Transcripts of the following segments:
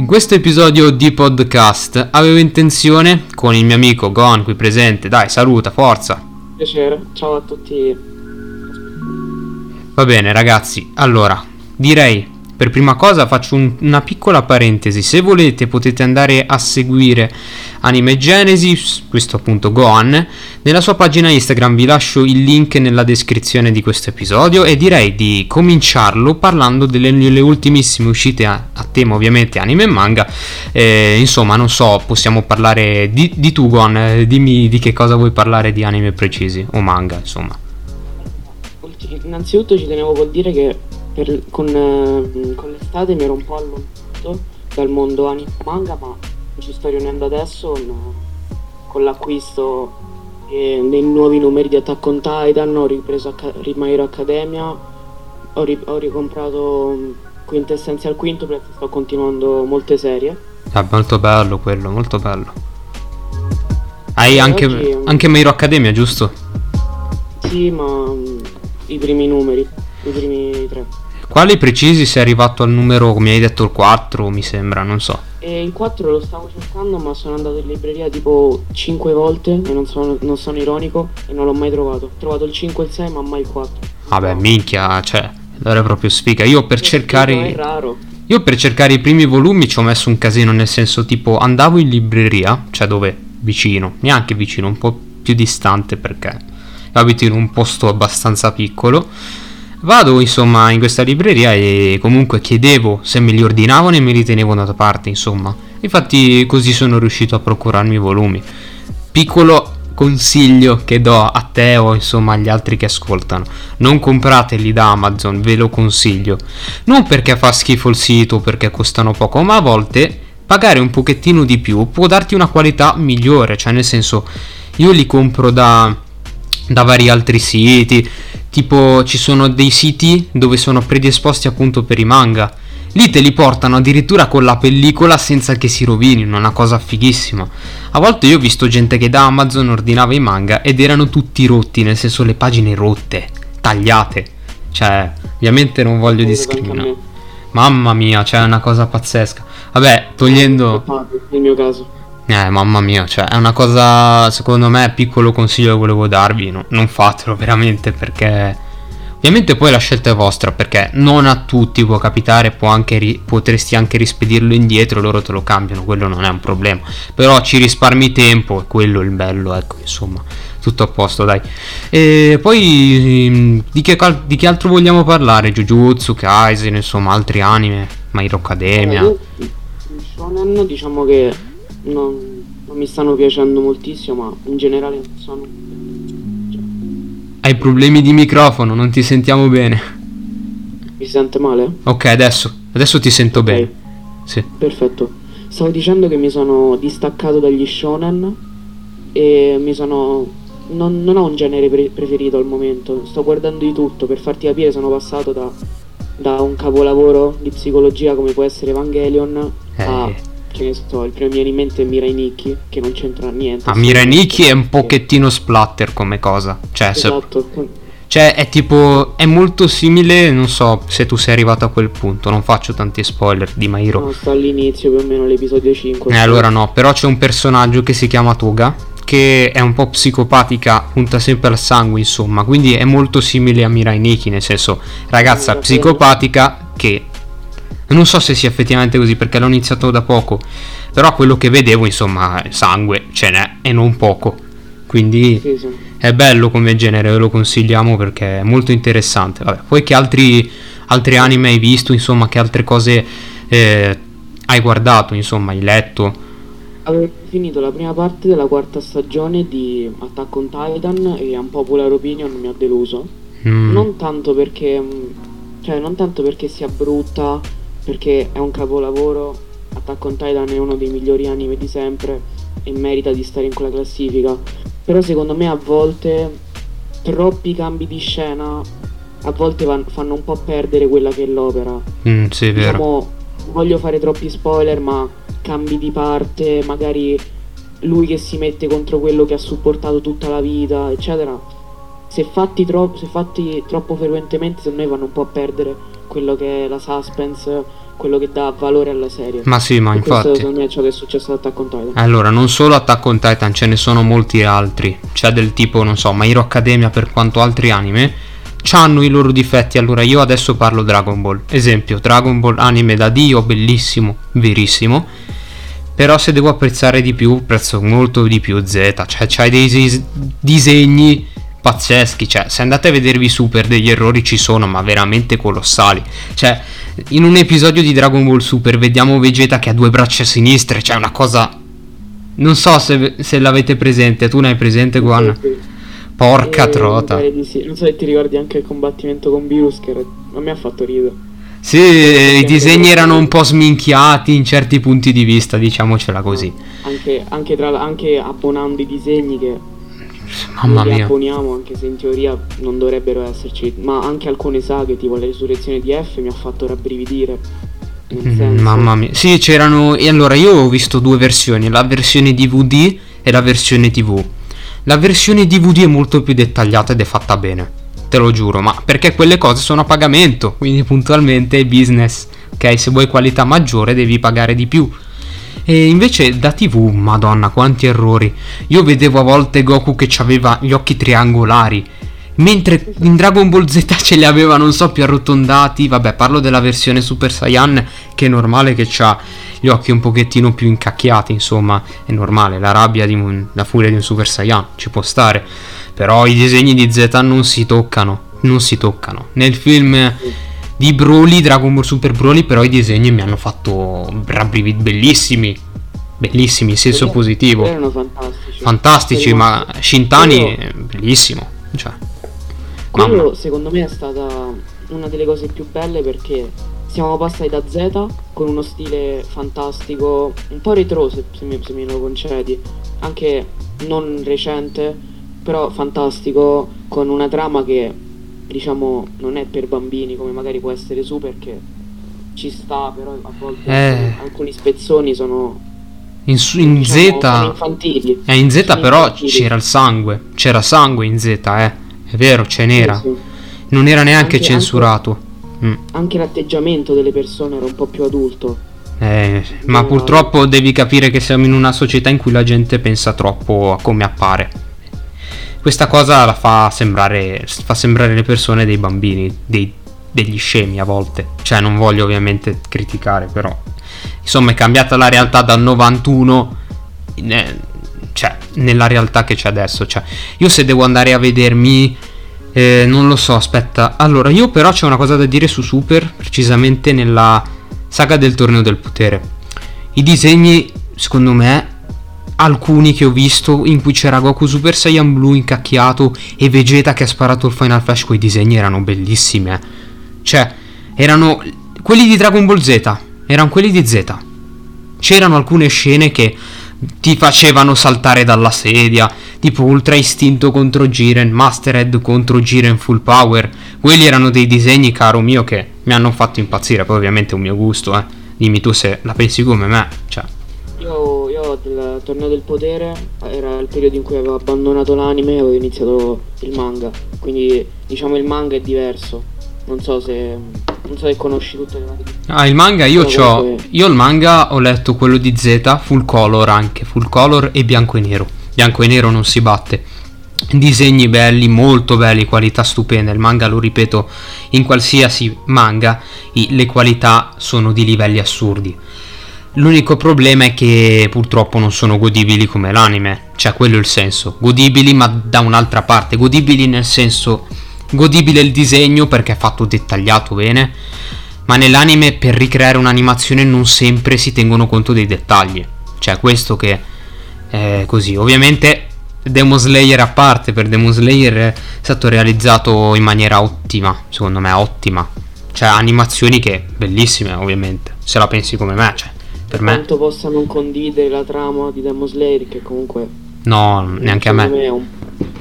In questo episodio di podcast avevo intenzione, con il mio amico Gon qui presente, dai saluta, forza. Piacere, ciao a tutti. Va bene ragazzi, allora direi per prima cosa faccio un, una piccola parentesi, se volete potete andare a seguire Anime Genesis, questo appunto Gohan, nella sua pagina Instagram. Vi lascio il link nella descrizione di questo episodio e direi di cominciarlo parlando delle, delle ultimissime uscite a, a, tema ovviamente anime e manga, eh, insomma non so, possiamo parlare di, di tu Gohan, dimmi di che cosa vuoi parlare di anime precisi o manga insomma. Innanzitutto ci tenevo col dire che per, con, eh, con, l'estate mi ero un po' allontanato dal mondo anime manga, ma ci sto riunendo adesso con, con l'acquisto e dei nuovi numeri di Attack on Titan, ho ripreso Hero Academia, ho, ri- ho ricomprato mm, Quintessenza al quinto perché sto continuando molte serie. È molto bello quello, molto bello. Hai anche, oggi, anche My Hero Academia, giusto? Sì, ma um, i primi numeri, i primi tre. Quali precisi sei arrivato al numero, come hai detto, il 4, mi sembra, non so. E il 4 lo stavo cercando, ma sono andato in libreria tipo 5 volte e non sono, non sono ironico e non l'ho mai trovato. Ho trovato il 5 e il 6, ma mai il 4. Vabbè, minchia, cioè, allora è proprio sfiga. Io per cercare... È raro. Io per cercare i primi volumi ci ho messo un casino, nel senso tipo andavo in libreria, cioè dove? Vicino, neanche vicino, un po' più distante perché abito in un posto abbastanza piccolo Vado insomma in questa libreria e comunque chiedevo se me li ordinavano e me li tenevano da parte insomma. Infatti così sono riuscito a procurarmi i volumi. Piccolo consiglio che do a te o insomma agli altri che ascoltano. Non comprateli da Amazon, ve lo consiglio. Non perché fa schifo il sito o perché costano poco, ma a volte pagare un pochettino di più può darti una qualità migliore, cioè nel senso io li compro da, da vari altri siti Tipo ci sono dei siti dove sono predisposti appunto per i manga. Lì te li portano addirittura con la pellicola senza che si rovinino, una cosa fighissima. A volte io ho visto gente che da Amazon ordinava i manga ed erano tutti rotti, nel senso le pagine rotte, tagliate. Cioè, ovviamente non voglio discriminare. Mamma mia, cioè è una cosa pazzesca. Vabbè, togliendo... Nel mio caso. Eh, mamma mia, cioè è una cosa, secondo me, piccolo consiglio che volevo darvi, no, non fatelo veramente perché... Ovviamente poi la scelta è vostra perché non a tutti può capitare, può anche ri- potresti anche rispedirlo indietro, loro te lo cambiano, quello non è un problema. Però ci risparmi tempo, è quello il bello, ecco, insomma, tutto a posto, dai. E poi mm, di che, di che altro vogliamo parlare? Jujutsu, Kaisen, insomma, altri anime, My Hero Academia. Eh, shonen diciamo che non, non mi stanno piacendo moltissimo, ma in generale sono... Cioè. Hai problemi di microfono, non ti sentiamo bene. Mi sente male? Ok, adesso, adesso ti sento okay. bene. Sì. Perfetto. Stavo dicendo che mi sono distaccato dagli shonen e mi sono... Non, non ho un genere pre- preferito al momento, sto guardando di tutto, per farti capire sono passato da, da un capolavoro di psicologia come può essere Evangelion eh. a che ne so, il primo mi viene in mente è Mirai Nikki, che non c'entra niente. Ah, Mirai Nikki è un pochettino splatter come cosa. Cioè, esatto. Se... Cioè, è tipo. È molto simile. Non so se tu sei arrivato a quel punto. Non faccio tanti spoiler di Mairo. No, sta all'inizio più o meno l'episodio 5. Eh, allora no. Però c'è un personaggio che si chiama Toga. Che è un po' psicopatica, punta sempre al sangue, insomma. Quindi è molto simile a Mirai Nikki. Nel senso, ragazza psicopatica che non so se sia effettivamente così perché l'ho iniziato da poco, però quello che vedevo, insomma, sangue ce n'è e non poco. Quindi sì, sì. è bello come genere, ve lo consigliamo perché è molto interessante. Vabbè, poi che altri, altri anime hai visto, insomma, che altre cose eh, hai guardato, insomma, hai letto? Avevo finito la prima parte della quarta stagione di Attack on Titan e un Popular Opinion mi ha deluso. Mm. Non tanto perché cioè non tanto perché sia brutta perché è un capolavoro. Attack on Titan è uno dei migliori anime di sempre e merita di stare in quella classifica. Però secondo me a volte troppi cambi di scena a volte van- fanno un po' perdere quella che è l'opera. Mm, sì, è vero. Diciamo, voglio fare troppi spoiler, ma cambi di parte, magari lui che si mette contro quello che ha supportato tutta la vita, eccetera. se fatti, tro- se fatti troppo frequentemente, secondo me vanno un po' a perdere quello che è la suspense, quello che dà valore alla serie. Ma sì, ma E infatti. Questo secondo me è ciò che è successo ad Attack on Titan. Allora, non solo Attack on Titan, ce ne sono molti altri. C'è del tipo, non so, My Hero Academia per quanto altri anime. C'hanno i loro difetti. Allora, io adesso parlo Dragon Ball. Esempio, Dragon Ball anime da Dio, bellissimo, verissimo. Però se devo apprezzare di più, apprezzo molto di più Z. Cioè, c'hai dei dis- disegni pazzeschi. Cioè, se andate a vedervi Super, degli errori ci sono, ma veramente colossali. Cioè, in un episodio di Dragon Ball Super vediamo Vegeta che ha due braccia sinistre. Cioè, una cosa. Non so se, se l'avete presente. Tu ne hai presente, Guan? Sì, sì. Porca E trota. di sì. Non so se ti ricordi anche il combattimento con Virus che era- a me ha fatto ridere. Sì, i disegni erano un po' sminchiati in certi punti di vista, diciamocela così. Anche, anche, tra, anche abbonando i disegni che Mamma mia. abboniamo, anche se in teoria non dovrebbero esserci, ma anche alcune saghe, tipo la risurrezione di F, mi ha fatto rabbrividire. Mm, Mamma mia. Sì, c'erano. E allora io ho visto due versioni: la versione DVD e la versione TV. La versione DVD è molto più dettagliata ed è fatta bene. Te lo giuro, ma perché quelle cose sono a pagamento. Quindi puntualmente è business. Ok, se vuoi qualità maggiore devi pagare di più. E invece da TV, madonna, quanti errori. Io vedevo a volte Goku che aveva gli occhi triangolari. Mentre in Dragon Ball Z ce li aveva, non so, più arrotondati. Vabbè, parlo della versione Super Saiyan, che è normale che ha gli occhi un pochettino più incacchiati, insomma, è normale, la rabbia di un, la furia di un Super Saiyan, ci può stare. Però i disegni di Z non si toccano, non si toccano. Nel film di Broly, Dragon Ball Super Broly, però i disegni mi hanno fatto rabbrivid bellissimi, bellissimi in senso quelli- positivo. erano fantastici. Fantastici, ma Shintani è bellissimo. Cioè, Quello mamma. secondo me è stata una delle cose più belle perché siamo passati da Z con uno stile fantastico, un po' retro se, se mi, se me lo concedi, anche non recente, però fantastico, con una trama che diciamo non è per bambini come magari può essere su perché ci sta, però a volte Eh. alcuni spezzoni sono, In, su- in diciamo, sono Z... infantili. Eh, in Z Sono però infantili. c'era il sangue. C'era sangue in Z, eh. È vero, ce n'era. Sì, sì. Non era neanche Anche- censurato. Mm. Anche l'atteggiamento delle persone era un po' più adulto. Eh, ma purtroppo devi capire che siamo in una società in cui la gente pensa troppo a come appare. Questa cosa la fa sembrare, fa sembrare le persone dei bambini, dei- degli scemi a volte. Cioè, non voglio ovviamente criticare, però. Insomma, è cambiata la realtà dal 91. eh, cioè, nella realtà che c'è adesso. Cioè, io se devo andare a vedermi. eh, non lo so, aspetta. Allora, io però c'è una cosa da dire su Super, precisamente nella saga del torneo del potere. I disegni, secondo me, alcuni che ho visto in cui c'era Goku Super Saiyan Blue incacchiato e Vegeta che ha sparato il Final Flash, quei disegni erano bellissimi. eh. Cioè, erano quelli di Dragon Ball Z, erano quelli di Z. C'erano alcune scene che ti facevano saltare dalla sedia, tipo Ultra Istinto contro Jiren, Mastered contro Jiren Full Power. Quelli erano dei disegni, caro mio, che mi hanno fatto impazzire. Poi, ovviamente, è un mio gusto, eh. Dimmi tu se la pensi come me. Cioè, Io, del torneo del potere era il periodo in cui avevo abbandonato l'anime e avevo iniziato il manga. Quindi diciamo il manga è diverso. Non so se. Non so se conosci tutte le varie. Ah, il manga io c'ho. comunque- Io il manga ho letto quello di Z, full color anche, full color e bianco e nero. Bianco e nero non si batte. Disegni belli, molto belli, qualità stupenda. Il manga, lo ripeto, in qualsiasi manga le qualità sono di livelli assurdi. L'unico problema è che purtroppo non sono godibili come l'anime, cioè quello è il senso. Godibili ma da un'altra parte, godibili nel senso godibile il disegno perché è fatto dettagliato bene, ma nell'anime per ricreare un'animazione non sempre si tengono conto dei dettagli. Cioè questo che è così. Ovviamente Demon Slayer a parte, per Demon Slayer è stato realizzato in maniera ottima, secondo me ottima. Cioè animazioni che bellissime ovviamente, se la pensi come me, cioè per me Quanto possa non condividere la trama di Demon Slayer, che comunque. no, neanche a me. è un,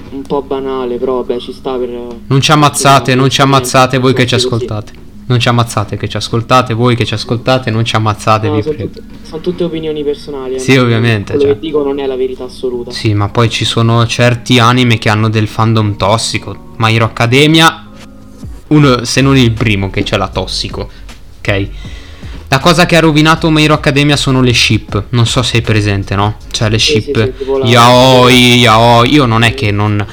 un po' banale, però vabbè ci sta per. Non ci ammazzate, non ci ammazzate voi che ci Così. ascoltate. Non ci ammazzate che ci ascoltate, voi che ci ascoltate, non ci ammazzate, no, vi sono, tutte, sono tutte opinioni personali. Sì, ovviamente. Quello cioè. che dico non è la verità assoluta. Sì, ma poi ci sono certi anime che hanno del fandom tossico. My Hero Academia, uno, se non il primo che c'è la tossico, ok? La cosa che ha rovinato My Hero Academia sono le ship. Non so se hai presente, no? Cioè le ship. Yaoi, yaoi. Io non è che non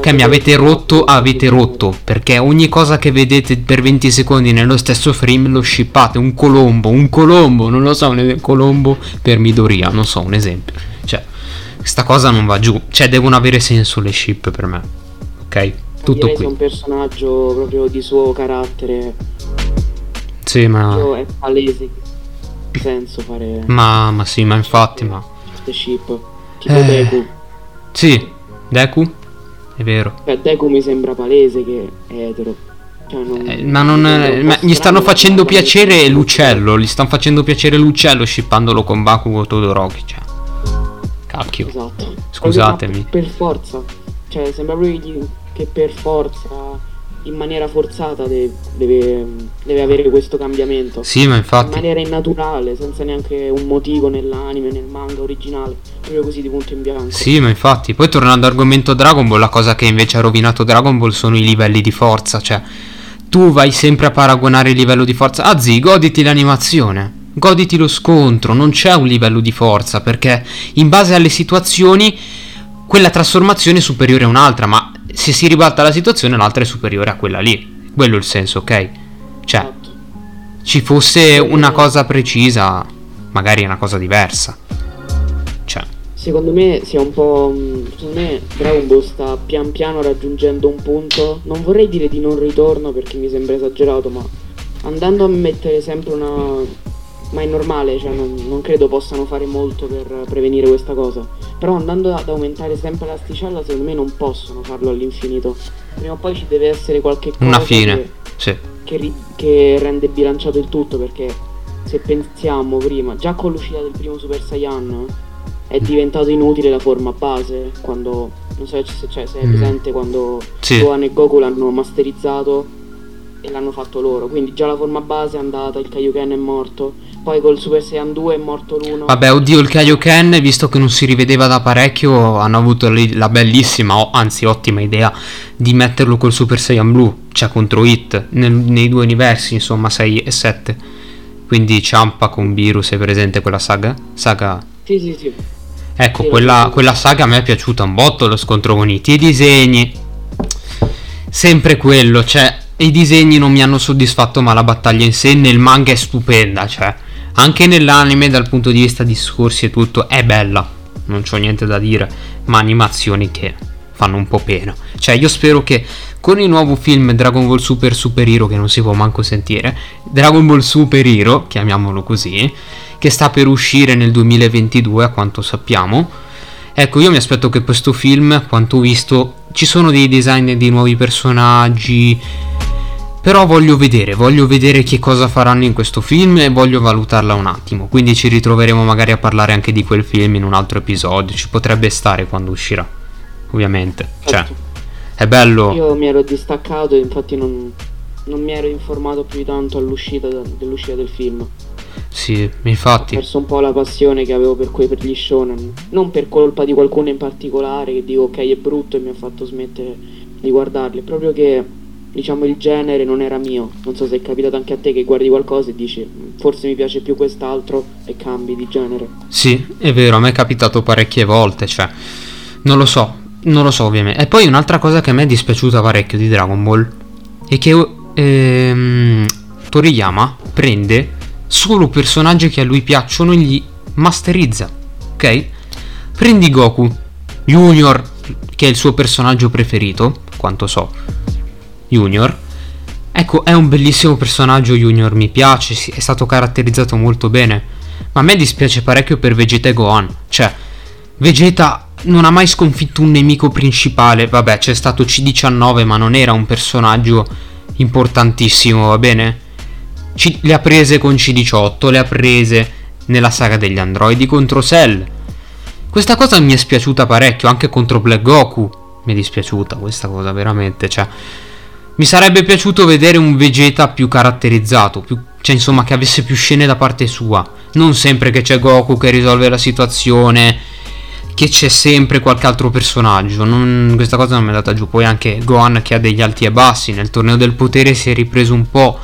che mi avete rotto, avete rotto. Perché ogni cosa che vedete per 20 secondi nello stesso frame lo shippate. Un colombo, un colombo, non lo so, un colombo per Midoriya, non so, un esempio. Cioè, questa cosa non va giù. Cioè, devono avere senso le ship per me. Ok? Tutto qui. è un personaggio proprio di suo carattere. Sì, ma... È palese senso fare... Ma, ma sì, ma infatti, ma... Queste ship. Tipo eh... Deku. Sì, Deku è vero. Beh, Deku mi sembra palese che è etero. Cioè non, eh, ma non. Eh, ma gli stanno facendo piacere l'uccello. Gli stanno facendo piacere l'uccello scippandolo con Bakugo Todoroki. Cioè. Cacchio. Esatto. Scusatemi. Per forza. Cioè, sembra proprio che per forza in maniera forzata deve, deve, deve, avere questo cambiamento. Sì, ma infatti. In maniera innaturale, senza neanche un motivo nell'anime, nel manga originale. Proprio così di punto in bianco. Sì, ma infatti. Poi tornando all'argomento Dragon Ball, la cosa che invece ha rovinato Dragon Ball sono i livelli di forza. Cioè, tu vai sempre a paragonare il livello di forza. Ah, zi, goditi l'animazione. Goditi lo scontro, non c'è un livello di forza perché in base alle situazioni quella trasformazione è superiore a un'altra, ma se si ribalta la situazione l'altra è superiore a quella lì. Quello è il senso, ok? Cioè, esatto. ci fosse una cosa precisa, magari una cosa diversa. Cioè. Secondo me sia un po'. Secondo me Dragon Ball sta pian piano raggiungendo un punto. Non vorrei dire di non ritorno perché mi sembra esagerato, ma andando a mettere sempre una ma è normale, cioè non, non, credo possano fare molto per prevenire questa cosa. Però andando ad aumentare sempre l'asticella, secondo me non possono farlo all'infinito. Prima o poi ci deve essere qualche cosa Una fine, che, sì. che, ri, che rende bilanciato il tutto, perché se pensiamo prima, già con l'uscita del primo Super Saiyan è diventato inutile la forma base, quando, non so se, cioè, se è mm. presente, quando sì. Gohan e Goku l'hanno masterizzato e l'hanno fatto loro, quindi già la forma base è andata, il Kaioken è morto poi col Super Saiyan 2 è morto l'uno. Vabbè, oddio, il Kaioken, visto che non si rivedeva da parecchio, hanno avuto la bellissima, anzi ottima idea di metterlo col Super Saiyan Blue, cioè contro Hit, nel, nei due universi, insomma, 6 e 7. Quindi Ciampa con Virus, è presente quella saga? Saga... Sì, sì, sì. Ecco, sì, quella, quella saga a me è piaciuta un botto, lo scontro con Hit. I disegni... Sempre quello, cioè... I disegni non mi hanno soddisfatto, ma la battaglia in sé nel manga è stupenda, cioè anche nell'anime dal punto di vista discorsi e tutto è bella, non c'ho niente da dire, ma animazioni che fanno un po' pena. Cioè io spero che con il nuovo film Dragon Ball Super Super Hero, che non si può manco sentire, Dragon Ball Super Hero, chiamiamolo così, che sta per uscire nel 2022 a quanto sappiamo, ecco io mi aspetto che questo film, quanto visto, ci sono dei design di nuovi personaggi, però voglio vedere, voglio vedere che cosa faranno in questo film e voglio valutarla un attimo. Quindi ci ritroveremo magari a parlare anche di quel film in un altro episodio. Ci potrebbe stare quando uscirà. Ovviamente. Cioè, certo. è bello. Io mi ero distaccato e infatti non, non mi ero informato più di tanto all'uscita dell'uscita del film. Sì, infatti. Ho perso un po' la passione che avevo per quei per gli shonen. Non per colpa di qualcuno in particolare che dico ok è brutto e mi ha fatto smettere di guardarli. Proprio che diciamo il genere non era mio. Non so se è capitato anche a te che guardi qualcosa e dici forse mi piace più quest'altro e cambi di genere. Sì, è vero, a me è capitato parecchie volte, cioè non lo so, non lo so ovviamente. E poi un'altra cosa che a me è dispiaciuta parecchio di Dragon Ball è che ehm, Toriyama prende solo personaggi che a lui piacciono e li masterizza, ok? Prendi Goku Junior, che è il suo personaggio preferito, quanto so Junior. Ecco, è un bellissimo personaggio Junior, mi piace, è stato caratterizzato molto bene. Ma a me dispiace parecchio per Vegeta e Gohan. Cioè, Vegeta non ha mai sconfitto un nemico principale. Vabbè, c'è stato C19, ma non era un personaggio importantissimo, va bene? C- le ha prese con C18, le ha prese nella saga degli androidi contro Cell. Questa cosa mi è spiaciuta parecchio, anche contro Black Goku. Mi è dispiaciuta questa cosa, veramente, cioè mi sarebbe piaciuto vedere un Vegeta più caratterizzato, più, cioè insomma che avesse più scene da parte sua. Non sempre che c'è Goku che risolve la situazione, che c'è sempre qualche altro personaggio. Non, questa cosa non mi è andata giù. Poi anche Gohan che ha degli alti e bassi. Nel torneo del potere si è ripreso un po'.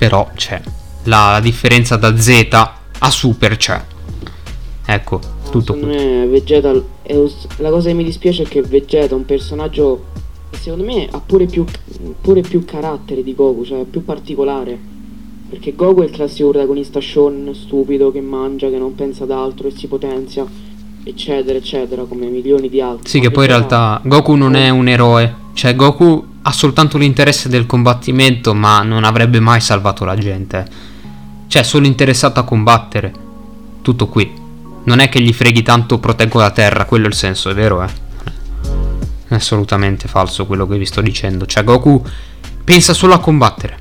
Però c'è. La, la differenza da Z a Super c'è. Ecco, tutto qui. Vegeta, la cosa che mi dispiace è che Vegeta è un personaggio secondo me ha pure più, pure più carattere di Goku, cioè più particolare. Perché Goku è il classico protagonista Sean stupido che mangia, che non pensa ad altro e si potenzia, eccetera, eccetera, come milioni di altri. Sì, che poi in realtà Goku non è un eroe. Cioè, Goku ha soltanto l'interesse del combattimento, ma non avrebbe mai salvato la gente. Cioè, è solo interessato a combattere. Tutto qui. Non è che gli freghi tanto proteggo la terra, quello è il senso, è vero, eh? È assolutamente falso quello che vi sto dicendo. Cioè, Goku pensa solo a combattere.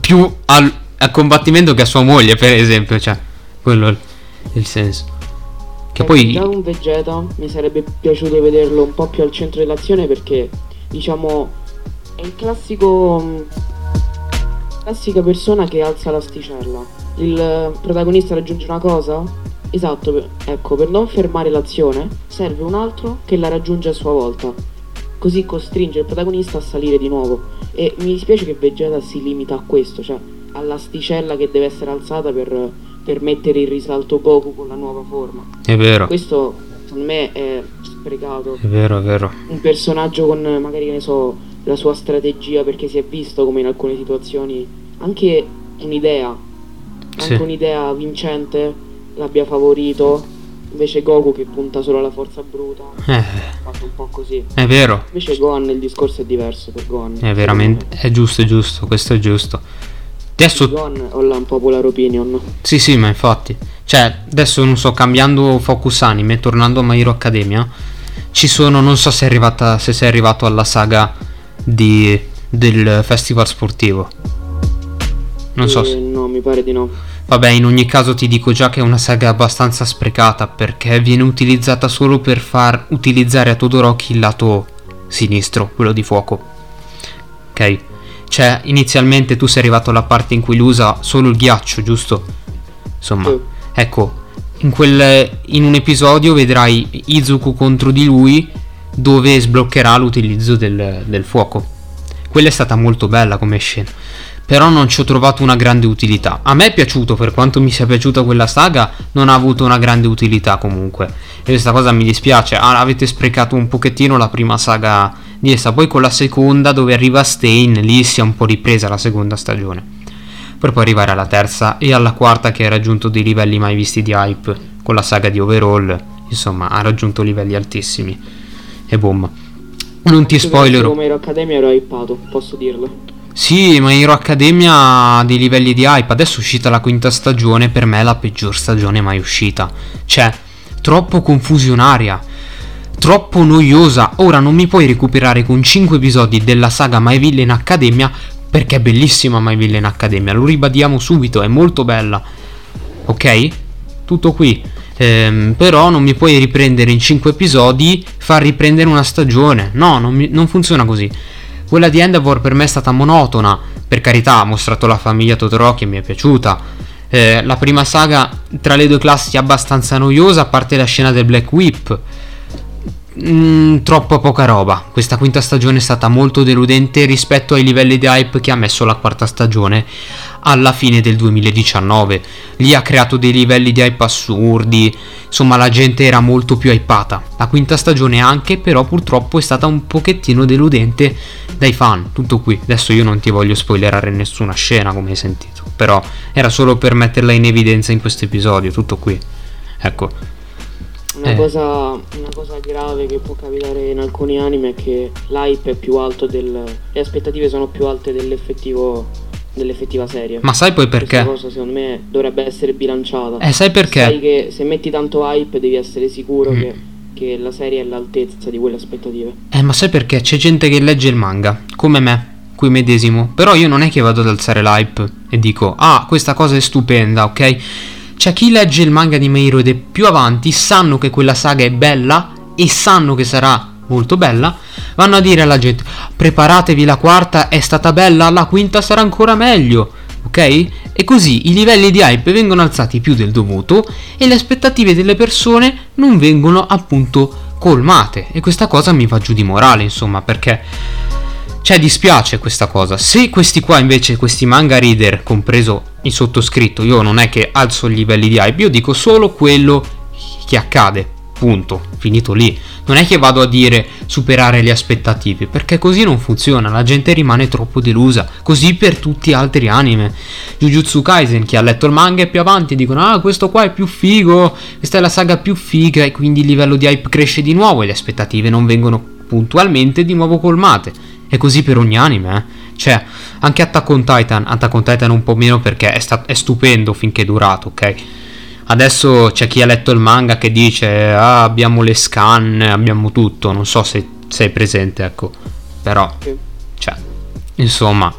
Più al, al combattimento che a sua moglie, per esempio. Cioè, quello è il senso. Che poi. Già un Vegeta mi sarebbe piaciuto vederlo un po' più al centro dell'azione perché, diciamo, è il classico. Classica persona che alza l'asticella. Il protagonista raggiunge una cosa, Esatto, ecco, per non fermare l'azione serve un altro che la raggiunge a sua volta. Così costringe il protagonista a salire di nuovo. E mi dispiace che Vegeta si limita a questo, cioè all'asticella che deve essere alzata per, per mettere in risalto Goku con la nuova forma. È vero. Questo secondo me è sprecato. È vero, è vero. Un personaggio con magari, che ne so, la sua strategia perché si è visto come in alcune situazioni anche un'idea, anche sì. un'idea vincente l'abbia favorito. Invece Goku che punta solo alla forza bruta. Eh. Fatto un po' così. È vero. Invece Gohan il discorso è diverso per Gohan. È veramente. È giusto, è giusto. Questo è giusto. Adesso. Ho la unpopular opinion. Sì, sì, ma infatti. Cioè, adesso non so, cambiando focus anime, tornando a My Hero Academia. Ci sono. Non so se, è arrivata, se sei arrivato alla saga di, del festival sportivo. Non eh, so se. No, mi pare di no. Vabbè, in ogni caso ti dico già che è una saga abbastanza sprecata perché viene utilizzata solo per far utilizzare a Todoroki il lato sinistro, quello di fuoco. Ok? Cioè, inizialmente tu sei arrivato alla parte in cui lui usa solo il ghiaccio, giusto? Insomma, sì. ecco, in, quel, in un episodio vedrai Izuku contro di lui dove sbloccherà l'utilizzo del, del fuoco. Quella è stata molto bella come scena però non ci ho trovato una grande utilità. A me è piaciuto, per quanto mi sia piaciuta quella saga, non ha avuto una grande utilità comunque. E questa cosa mi dispiace. Ah, avete sprecato un pochettino la prima saga di essa, poi con la seconda dove arriva Stain, lì si è un po' ripresa la seconda stagione. Per poi arrivare alla terza e alla quarta che ha raggiunto dei livelli mai visti di hype, con la saga di Overall, insomma, ha raggiunto livelli altissimi. E boom. Non ti spoilerò. Come ero Accademia ero hypato, posso dirlo. Sì, ma Hero Academia ha dei livelli di hype. Adesso è uscita la quinta stagione, per me è la peggior stagione mai uscita. Cioè, troppo confusionaria, troppo noiosa. Ora non mi puoi recuperare con 5 episodi della saga My Villain Academia perché è bellissima My Villain Academia, lo ribadiamo subito, è molto bella. Ok? Tutto qui. Ehm, però non mi puoi riprendere in 5 episodi, far riprendere una stagione. No, non, mi, non funziona così. Quella di Endeavor per me è stata monotona, per carità ha mostrato la famiglia Todoroki e mi è piaciuta. Eh, la prima saga tra le due classi è abbastanza noiosa, a parte la scena del Black Whip. Mm, troppo poca roba. Questa quinta stagione è stata molto deludente rispetto ai livelli di hype che ha messo la quarta stagione alla fine del 2019. Lì ha creato dei livelli di hype assurdi, insomma la gente era molto più hypata. La quinta stagione anche, però purtroppo è stata un pochettino deludente dai fan, tutto qui. Adesso io non ti voglio spoilerare nessuna scena come hai sentito, però era solo per metterla in evidenza in questo episodio, tutto qui. Ecco. Una, eh. cosa, una, cosa, grave che può capitare in alcuni anime è che l'hype è più alto del. le aspettative sono più alte dell'effettivo dell'effettiva serie. Ma sai poi perché? Questa cosa secondo me dovrebbe essere bilanciata. Eh, sai perché? Sai che se metti tanto hype devi essere sicuro mm. che, che, la serie è all'altezza di quelle aspettative. Eh, ma sai perché? C'è gente che legge il manga, come me, qui medesimo. Però io non è che vado ad alzare l'hype e dico, ah, questa cosa è stupenda, ok? C'è chi legge il manga di Meiro ed è più avanti, sanno che quella saga è bella e sanno che sarà molto bella, vanno a dire alla gente preparatevi la quarta è stata bella, la quinta sarà ancora meglio, ok? E così i livelli di hype vengono alzati più del dovuto e le aspettative delle persone non vengono appunto colmate e questa cosa mi va giù di morale, insomma, perché cioè dispiace questa cosa. Se questi qua invece, questi manga reader, compreso il sottoscritto, io non è che alzo i livelli di hype, io dico solo quello che accade. Punto, finito lì. Non è che vado a dire superare le aspettative, perché così non funziona, la gente rimane troppo delusa. Così per tutti gli altri anime. Jujutsu Kaisen, chi ha letto il manga è più avanti, dicono "Ah, questo qua è più figo, questa è la saga più figa" e quindi il livello di hype cresce di nuovo e le aspettative non vengono puntualmente di nuovo colmate. È così per ogni anime, eh. Cioè, anche Attack on Titan, Attack on Titan un po' meno perché è, sta- è stupendo finché è durato, ok? Adesso c'è chi ha letto il manga che dice ah, abbiamo le scan, abbiamo tutto, non so se sei presente, ecco. Però, cioè, insomma,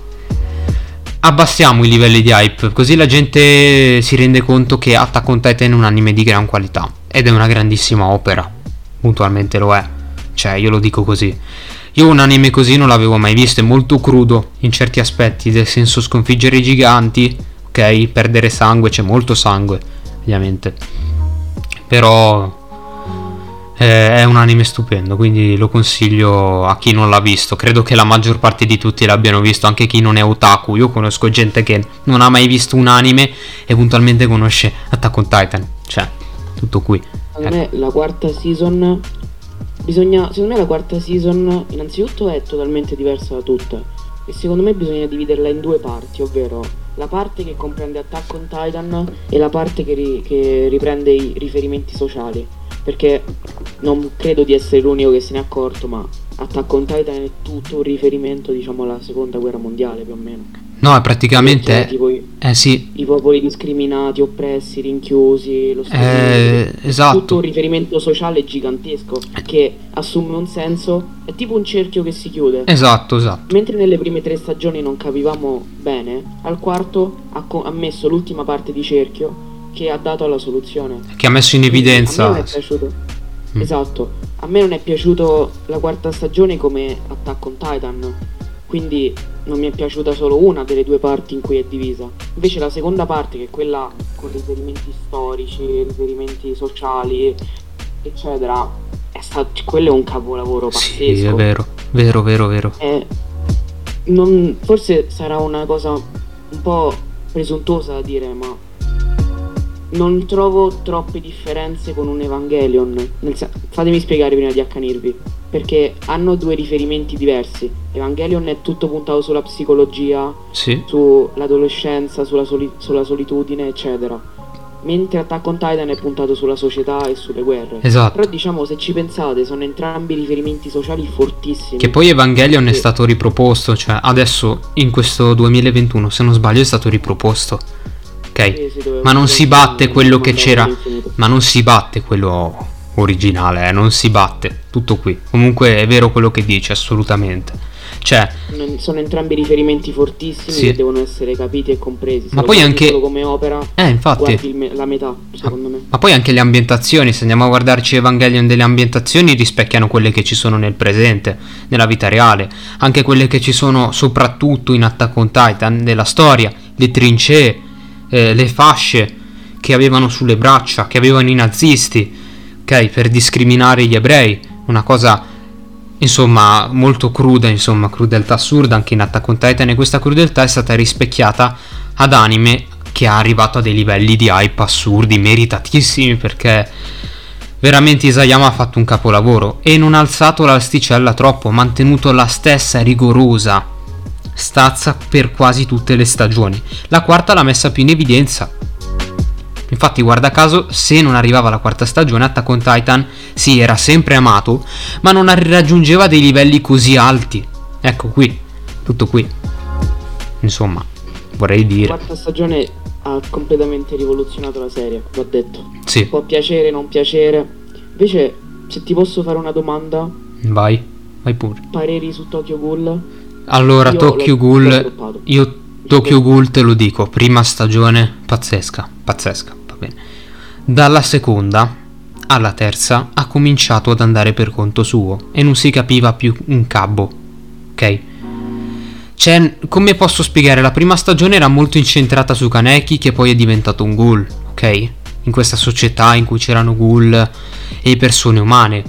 abbassiamo i livelli di hype, così la gente si rende conto che Attack on Titan è un anime di gran qualità ed è una grandissima opera. Puntualmente lo è. Cioè, io lo dico così. Io un anime così non l'avevo mai visto, è molto crudo in certi aspetti, nel senso sconfiggere i giganti, ok? Perdere sangue, c'è molto sangue ovviamente. Però eh, è un anime stupendo, quindi lo consiglio a chi non l'ha visto. Credo che la maggior parte di tutti l'abbiano visto, anche chi non è otaku. Io conosco gente che non ha mai visto un anime e puntualmente conosce Attack on Titan. Cioè, tutto qui. Secondo me la quarta season bisogna secondo me la quarta season innanzitutto è totalmente diversa da tutte e secondo me bisogna dividerla in due parti, ovvero la parte che comprende Attack on Titan e la parte che, ri- che riprende i riferimenti sociali. Perché non credo di essere l'unico che se ne è accorto, ma Attack on Titan è tutto un riferimento, diciamo, alla seconda guerra mondiale più o meno. No, è praticamente... Cioè, tipo, eh sì. I popoli discriminati, oppressi, rinchiusi, lo eh, esatto. Tutto un riferimento sociale gigantesco che assume un senso, è tipo un cerchio che si chiude. Esatto, esatto. Mentre nelle prime tre stagioni non capivamo bene, al quarto ha, co- ha messo l'ultima parte di cerchio che ha dato alla soluzione. Che ha messo in evidenza. A me è piaciuto. Mm. Esatto. A me non è piaciuto la quarta stagione come Attack on Titan. Quindi non mi è piaciuta solo una delle due parti in cui è divisa. Invece la seconda parte, che è quella con riferimenti storici, riferimenti sociali, eccetera, è stato, quello è un capolavoro pazzesco. Sì, è vero, vero, vero, vero. È, non, forse sarà una cosa un po' presuntuosa da dire, ma non trovo troppe differenze con un Evangelion. Sen- fatemi spiegare prima di accanirvi. Perché hanno due riferimenti diversi. Evangelion è tutto puntato sulla psicologia, sì. sull'adolescenza, sulla, soli- sulla solitudine, eccetera mentre Attack on Titan è puntato sulla società e sulle guerre. Esatto. Però diciamo, se ci pensate, sono entrambi riferimenti sociali fortissimi. Che poi Evangelion sì. è stato riproposto, cioè adesso in questo 2021, se non sbaglio, è stato riproposto ok? Sì, ma non si batte quello che c'era, ma non si batte quello originale, eh? non si batte, tutto qui. Comunque è vero quello che dice, assolutamente. Cioè, sono entrambi riferimenti fortissimi sì. che devono essere capiti e compresi. Se ma poi anche come opera, eh, infatti, me- la metà, secondo ma, me. Ma poi anche le ambientazioni, se andiamo a guardarci Evangelion delle ambientazioni, rispecchiano quelle che ci sono nel presente, nella vita reale, anche quelle che ci sono soprattutto in Attack on Titan, nella storia, le trincee, eh, le fasce che avevano sulle braccia, che avevano i nazisti, ok, per discriminare gli ebrei, una cosa insomma molto cruda, insomma, crudeltà assurda anche in Attack on Titan e questa crudeltà è stata rispecchiata ad anime che ha arrivato a dei livelli di hype assurdi, meritatissimi perché veramente Isayama ha fatto un capolavoro e non ha alzato l'asticella troppo, ha mantenuto la stessa rigorosa stazza per quasi tutte le stagioni. La quarta l'ha messa più in evidenza. Infatti, guarda caso, se non arrivava la quarta stagione, Attack on Titan sì, era sempre amato, ma non raggiungeva dei livelli così alti. Ecco qui, tutto qui. Insomma, vorrei dire. La quarta stagione ha completamente rivoluzionato la serie, va detto. Sì. Può piacere, non piacere. Invece, se ti posso fare una domanda. Vai, vai pure. Pareri su Tokyo Ghoul? Allora, io Tokyo Ghoul, io Tokyo Ghoul te lo dico, prima stagione pazzesca, pazzesca. Dalla seconda alla terza ha cominciato ad andare per conto suo e non si capiva più un cabbo. Ok? Cioè, come posso spiegare? La prima stagione era molto incentrata su Kaneki che poi è diventato un ghoul, ok? In questa società in cui c'erano ghoul e persone umane.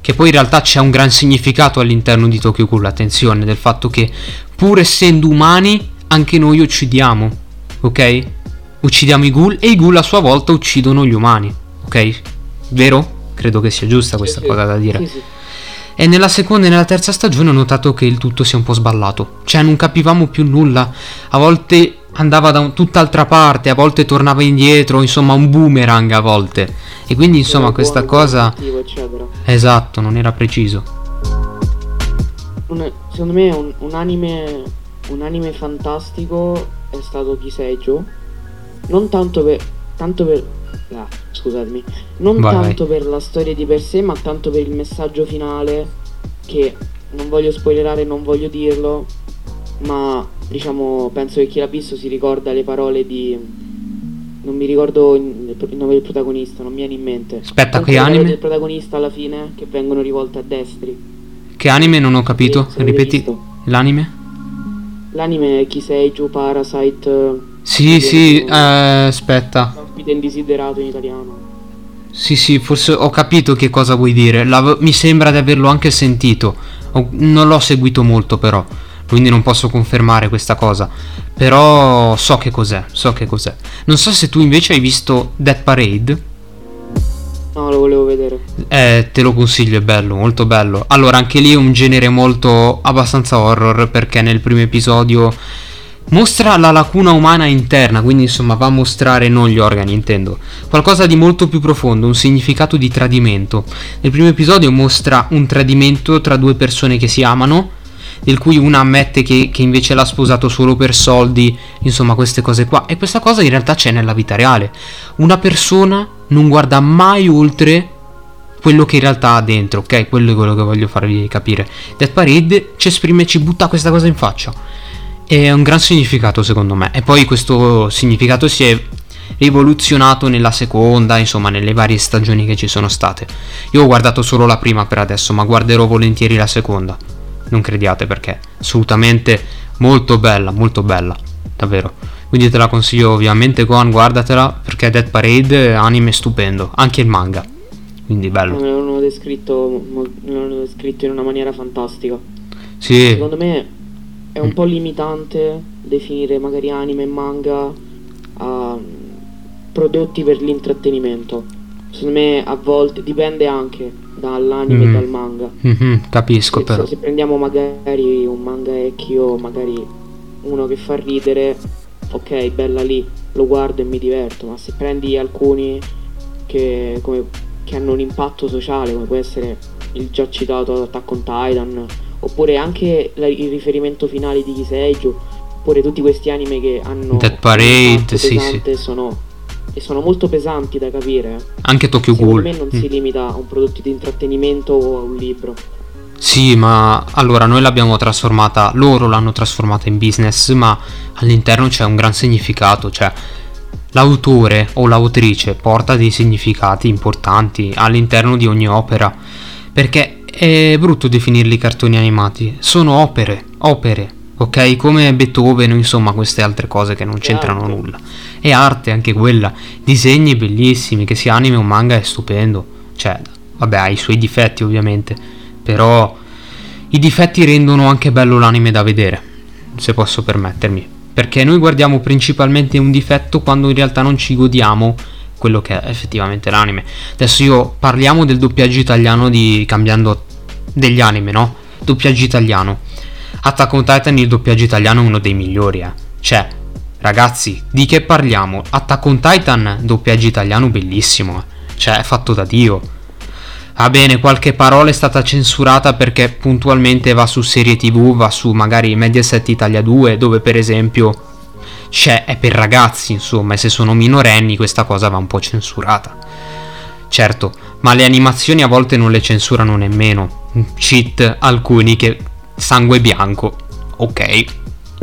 Che poi in realtà c'è un gran significato all'interno di Tokyo Ghoul, attenzione, del fatto che pur essendo umani anche noi uccidiamo, ok? Uccidiamo i ghoul e i ghoul a sua volta uccidono gli umani, ok? Vero? Credo che sia giusta questa sì, cosa da dire. Sì, sì. E nella seconda e nella terza stagione ho notato che il tutto si è un po' sballato. Cioè non capivamo più nulla. A volte andava da un, tutt'altra parte, a volte tornava indietro, insomma un boomerang a volte. E quindi insomma questa cosa... Esatto, non era preciso. Un, secondo me un, un, anime, un anime fantastico è stato Kiseijo. Non tanto per... Tanto per ah, scusatemi, non vai, tanto vai. per la storia di per sé, ma tanto per il messaggio finale che non voglio spoilerare, non voglio dirlo, ma diciamo penso che chi l'ha visto si ricorda le parole di non mi ricordo il, nome del protagonista, non mi viene in mente. Aspetta, che anime? del protagonista alla fine che vengono rivolte a destri. Che anime non ho capito? Ripeti l'anime? L'anime è Kiseiju Parasite. Sì, sì, eh, aspetta ospite indesiderato in italiano. Sì, sì, forse ho capito che cosa vuoi dire. La, mi sembra di averlo anche sentito. Ho, non l'ho seguito molto però, quindi non posso confermare questa cosa. Però so che cos'è, so che cos'è. Non so se tu invece hai visto Death Parade. No, lo volevo vedere. Eh, te lo consiglio, è bello, molto bello. Allora, anche lì è un genere molto abbastanza horror perché nel primo episodio Mostra la lacuna umana interna, quindi insomma va a mostrare non gli organi, intendo. Qualcosa di molto più profondo, un significato di tradimento. Nel primo episodio mostra un tradimento tra due persone che si amano, del cui una ammette che, che invece l'ha sposato solo per soldi, insomma queste cose qua. E questa cosa in realtà c'è nella vita reale. Una persona non guarda mai oltre quello che in realtà ha dentro, ok? Quello è quello che voglio farvi capire. Death Parade ci esprime, ci butta questa cosa in faccia è un gran significato secondo me. E poi questo significato si è rivoluzionato nella seconda, insomma, nelle varie stagioni che ci sono state. Io ho guardato solo la prima per adesso, ma guarderò volentieri la seconda. Non crediate perché assolutamente molto bella, molto bella, davvero. Quindi te la consiglio ovviamente Gohan, guardatela perché Dead Parade è anime stupendo, anche il manga. Quindi bello. L'hanno descritto, l'hanno descritto in una maniera fantastica. Sì. Secondo me è un po' limitante definire magari anime e manga a prodotti per l'intrattenimento. Secondo me a volte dipende anche dall'anime mm. e dal manga. Mm-hmm, capisco se, però. Se prendiamo magari un manga vecchio, magari uno che fa ridere, ok, bella lì, lo guardo e mi diverto, ma se prendi alcuni che, come, che hanno un impatto sociale, come può essere il già citato Attack on Titan, oppure anche la, il riferimento finale di Kiseijo, oppure tutti questi anime che hanno Dead Parade, sì, sì. Sono, e sono molto pesanti da capire. Anche Tokyo Ghoul. Secondo me non mm. si limita a un prodotto di intrattenimento o a un libro. Sì, ma allora noi l'abbiamo trasformata, loro l'hanno trasformata in business, ma all'interno c'è un gran significato, cioè l'autore o l'autrice porta dei significati importanti all'interno di ogni opera, perché è brutto definirli cartoni animati, sono opere, opere, ok? Come Beethoven insomma queste altre cose che non c'entrano arte. nulla. È arte anche quella, disegni bellissimi, che sia anime o manga è stupendo. Cioè, vabbè, ha i suoi difetti ovviamente, però i difetti rendono anche bello l'anime da vedere, se posso permettermi. Perché noi guardiamo principalmente un difetto quando in realtà non ci godiamo quello che è effettivamente l'anime. Adesso io parliamo del doppiaggio italiano di cambiando degli anime, no? Doppiaggio italiano. Attack on Titan il doppiaggio italiano è uno dei migliori, eh. Cioè, ragazzi, di che parliamo? Attack on Titan doppiaggio italiano bellissimo, eh. Cioè, è fatto da Dio. Va bene, qualche parola è stata censurata perché puntualmente va su serie TV, va su magari Mediaset Italia 2, dove per esempio c'è è per ragazzi, insomma, e se sono minorenni questa cosa va un po' censurata. Certo, ma le animazioni a volte non le censurano nemmeno. Cheat alcuni che sangue bianco. Ok,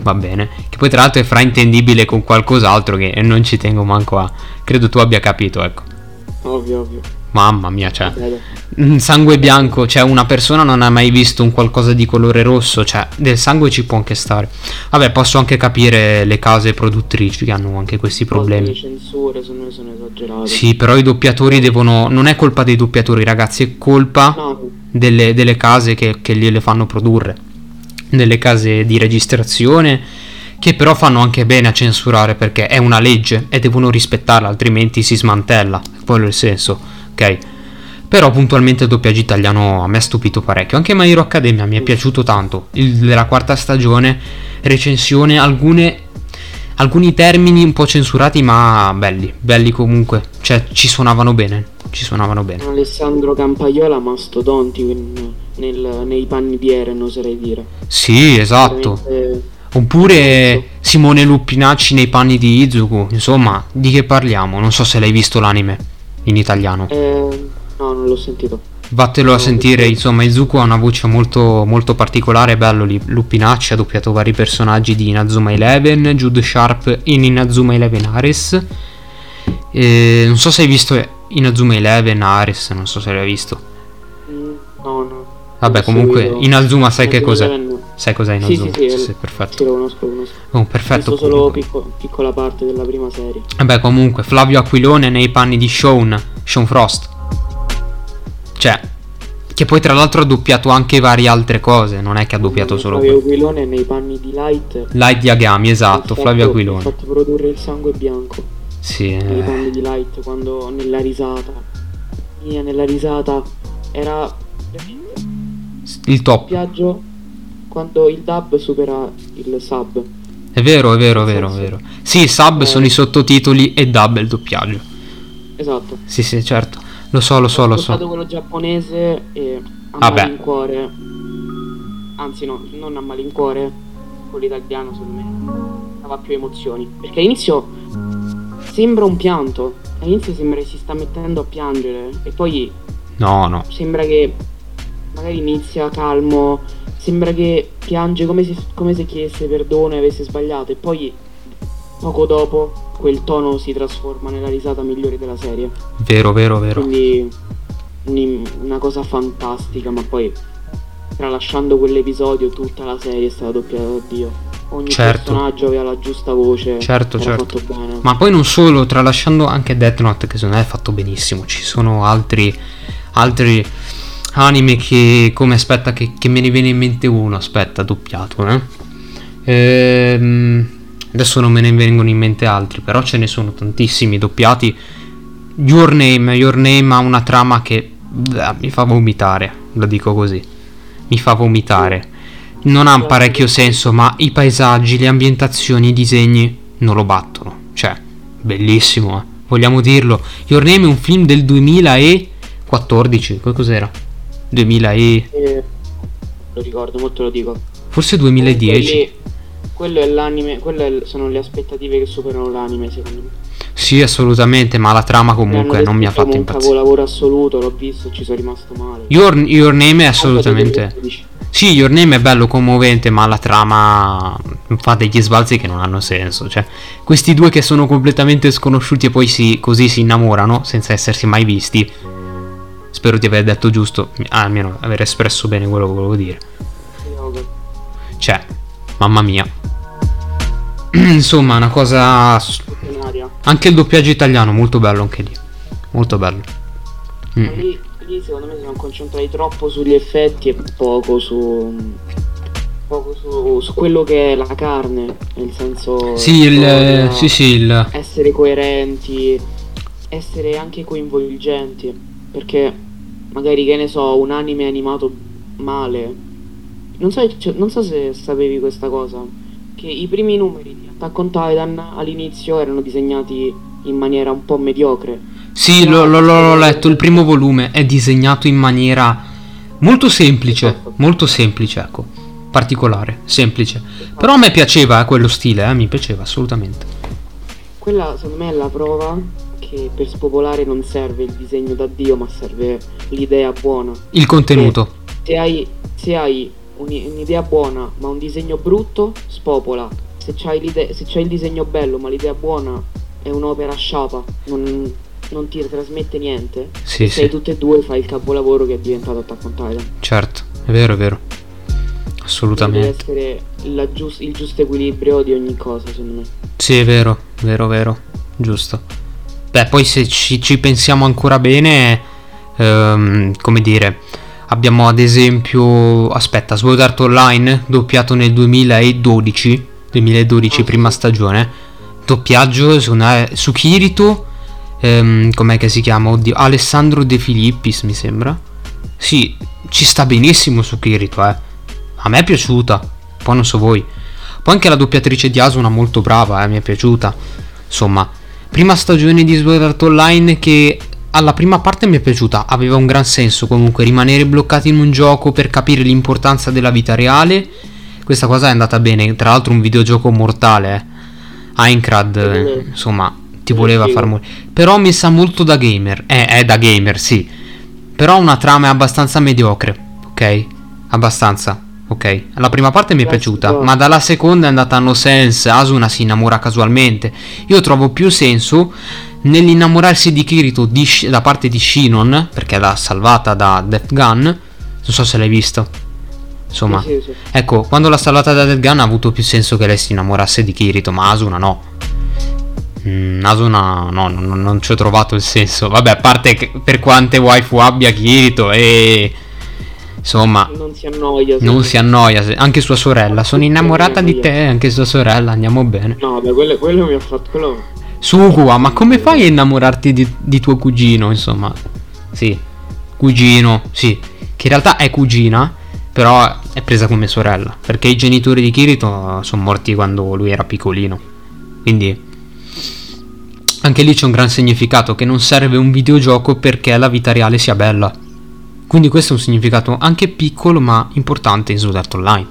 va bene. Che poi tra l'altro è fraintendibile con qualcos'altro che non ci tengo manco a... Credo tu abbia capito, ecco. Ovvio, ovvio. Mamma mia, cioè. Sangue bianco, cioè una persona non ha mai visto un qualcosa di colore rosso, cioè del sangue ci può anche stare. Vabbè, posso anche capire le case produttrici che hanno anche questi problemi. Le censure sono, sono esagerate. Sì, però i doppiatori devono. Non è colpa dei doppiatori, ragazzi, è colpa no. delle, delle, case che, che gliele fanno produrre. Delle case di registrazione che però fanno anche bene a censurare perché è una legge e devono rispettarla, altrimenti si smantella. Quello è il senso ok? Però puntualmente il doppiaggio italiano a me ha stupito parecchio. Anche My Hero Academia mi è piaciuto tanto. Il della quarta stagione, recensione, alcune, alcuni termini un po' censurati, ma belli, belli comunque. Cioè, ci suonavano bene. Ci suonavano bene. Alessandro Campaiola, mastodonti nel, nei panni di Eren, oserei dire. Sì, esatto. Veramente... Oppure Simone Luppinacci nei panni di Izuku. Insomma, di che parliamo? Non so se l'hai visto l'anime in italiano? Eh, no, non l'ho sentito. Vattelo a sentire, insomma, Izuku ha una voce molto, molto particolare, bello lì. Lupinacci ha doppiato vari personaggi di Inazuma Eleven, Jude Sharp in Inazuma Eleven Ares. E non so se hai visto Inazuma Eleven Ares, non so se l'hai visto. No, no. Vabbè, comunque, Inazuma sai che cos'è? Sai cos'è Inazuma? Sì, sì, sì, sì, sì perfetto. Sì, lo conosco, lo conosco. Oh, perfetto. Visto solo picco, piccola parte della prima serie. Vabbè, comunque, Flavio Aquilone nei panni di Sean, Sean Frost. Cioè, che poi tra l'altro ha doppiato anche varie altre cose, non è che ha doppiato solo Flavio Aquilone nei panni di Light. Light di Agami, esatto, fatto, Flavio Aquilone. Ha fatto produrre il sangue bianco. Sì. Nei panni di Light, quando nella risata. Mia, nella risata era il top. Viaggio quando il dub supera il sub. È vero, è vero, è vero, è vero. Sì, sub eh. sono i sottotitoli e dub è il doppiaggio. Esatto. Sì, sì, certo. Lo so, lo so, lo so. Ho quello giapponese e a Vabbè. malincuore. Anzi no, non a malincuore, quello italiano secondo me dava più emozioni. Perché all'inizio sembra un pianto. All'inizio sembra che si sta mettendo a piangere e poi No, no. Sembra che magari inizia calmo, sembra che piange come se, come se chiedesse perdono e avesse sbagliato e poi poco dopo quel tono si trasforma nella risata migliore della serie. Vero, vero, vero. Quindi una cosa fantastica, ma poi tralasciando quell'episodio tutta la serie è stata doppiata da Dio. Ogni certo. personaggio aveva la giusta voce. Certo, certo. Ma poi non solo, tralasciando anche Death Note che secondo me è fatto benissimo. Ci sono altri altri anime che come aspetta che, che, me ne viene in mente uno aspetta doppiato eh? ehm, adesso non me ne vengono in mente altri però ce ne sono tantissimi doppiati Your Name Your Name ha una trama che beh, mi fa vomitare lo dico così mi fa vomitare non ha parecchio senso ma i paesaggi le ambientazioni i disegni non lo battono cioè bellissimo eh? vogliamo dirlo Your Name è un film del 2000 e 14, cos'era? 2000 e... Eh, lo ricordo, molto lo dico. Forse 2010. Quelli, quello è l'anime, quelle sono le aspettative che superano l'anime secondo me. Sì, assolutamente, ma la trama comunque non mi ha fatto impazzire. un capolavoro assoluto, l'ho visto, ci sono rimasto male. Your, your Name è assolutamente... Sì, Your Name è bello, commovente, ma la trama fa degli sbalzi che non hanno senso. Cioè, questi due che sono completamente sconosciuti e poi si, così si innamorano, senza essersi mai visti, Spero di aver detto giusto, almeno aver espresso bene quello che volevo dire. Cioè, mamma mia. Insomma, una cosa. Anche il doppiaggio italiano, molto bello anche lì. Molto bello. Mm. Lì, lì, secondo me si sono concentrati troppo sugli effetti e poco su. Poco su, su quello che è la carne. Nel senso. Sì, il, sì, sì, il... essere coerenti, essere anche coinvolgenti. Perché magari che ne so, un anime animato male. Non so, cioè, non so se sapevi questa cosa, che i primi numeri di Attack on Titan all'inizio erano disegnati in maniera un po' mediocre. Sì, l'ho, l'ho, l'ho letto, il primo volume è disegnato in maniera molto semplice, molto semplice, ecco, particolare, semplice. Però a me piaceva eh, quello stile, eh, mi piaceva assolutamente. Quella secondo me è la prova che per spopolare non serve il disegno da Dio, ma serve l'idea buona. Il contenuto. Se hai, se hai un'idea buona, ma un disegno brutto, spopola. Se c'hai, se c'hai il disegno bello, ma l'idea buona è un'opera sciapa, non, non ti trasmette niente. Sì, sei sì. tutte e due fai il capolavoro che è diventato Attack on Titan. Certo, è vero, è vero. Assolutamente. Deve essere giust- il giusto equilibrio di ogni cosa, secondo me. Sì, è vero, vero, vero. Giusto. Beh, poi se ci, ci pensiamo ancora bene, ehm, come dire, abbiamo ad esempio, aspetta, Sword Art Online, doppiato nel 2012, 2012 prima stagione, doppiaggio secondo me su Kirito, ehm, com'è che si chiama? Oddio, Alessandro De Filippis mi sembra. Sì, ci sta benissimo su Kirito, eh. A me è piaciuta, poi non so voi. Poi anche la doppiatrice di Asuna molto brava, eh, mi è piaciuta. Insomma, prima stagione di Sword Art Online che alla prima parte mi è piaciuta, aveva un gran senso comunque rimanere bloccati in un gioco per capire l'importanza della vita reale. Questa cosa è andata bene, tra l'altro un videogioco mortale. Eh. Aincrad, eh, insomma, ti voleva far morire. Però mi sa molto da gamer. Eh, è da gamer, sì. Però una trama è abbastanza mediocre, ok? Abbastanza. Ok, la prima parte mi è piaciuta, ma dalla seconda è andata a no sense. Asuna si innamora casualmente. Io trovo più senso nell'innamorarsi di Kirito di, da parte di Shinon, perché l'ha salvata da Death Gun. Non so se l'hai visto. Insomma, sì, sì, sì. ecco, quando l'ha salvata da Death Gun ha avuto più senso che lei si innamorasse di Kirito, ma Asuna no. Mm, Asuna no, non, non ci ho trovato il senso. Vabbè, a parte che per quante waifu abbia Kirito e Insomma, non si annoia. Non si annoia, anche sua sorella. Sono innamorata di te, anche sua sorella, andiamo bene. No, beh, quello, quello mi ha fatto. Quello... Sugua, ma come fai a innamorarti di, di, tuo cugino? Insomma, sì, cugino, sì, che in realtà è cugina, però è presa come sorella. Perché i genitori di Kirito sono morti quando lui era piccolino. Quindi, anche lì c'è un gran significato che non serve un videogioco perché la vita reale sia bella. Quindi questo è un significato anche piccolo ma importante in Sword Art Online.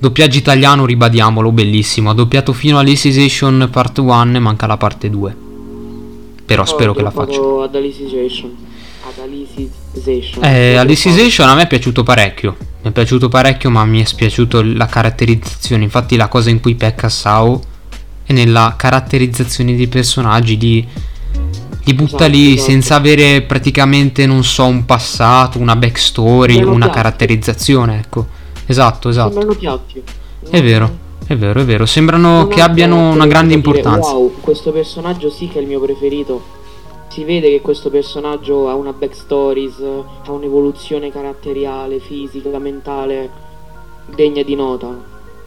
Doppiaggio italiano, ribadiamolo, bellissimo. Ha doppiato fino all'Alicization Part 1 manca la parte 2. Però oh, spero che la faccia. Ad Alicization. Ad Alicization. Eh, Alicization a me è piaciuto parecchio. Mi è piaciuto parecchio ma mi è spiaciuto la caratterizzazione. Infatti la cosa in cui pecca Sao è nella caratterizzazione dei personaggi di li butta esatto, lì esatto. senza avere praticamente, non so, un passato, una backstory, una caratterizzazione, ecco. Esatto, esatto. Sembrano piatti. È vero, è vero, è vero. Sembrano che abbiano una grande importanza. Wow, questo personaggio sì che è il mio preferito. Si vede che questo personaggio ha una backstory, ha un'evoluzione caratteriale, fisica, mentale degna di nota.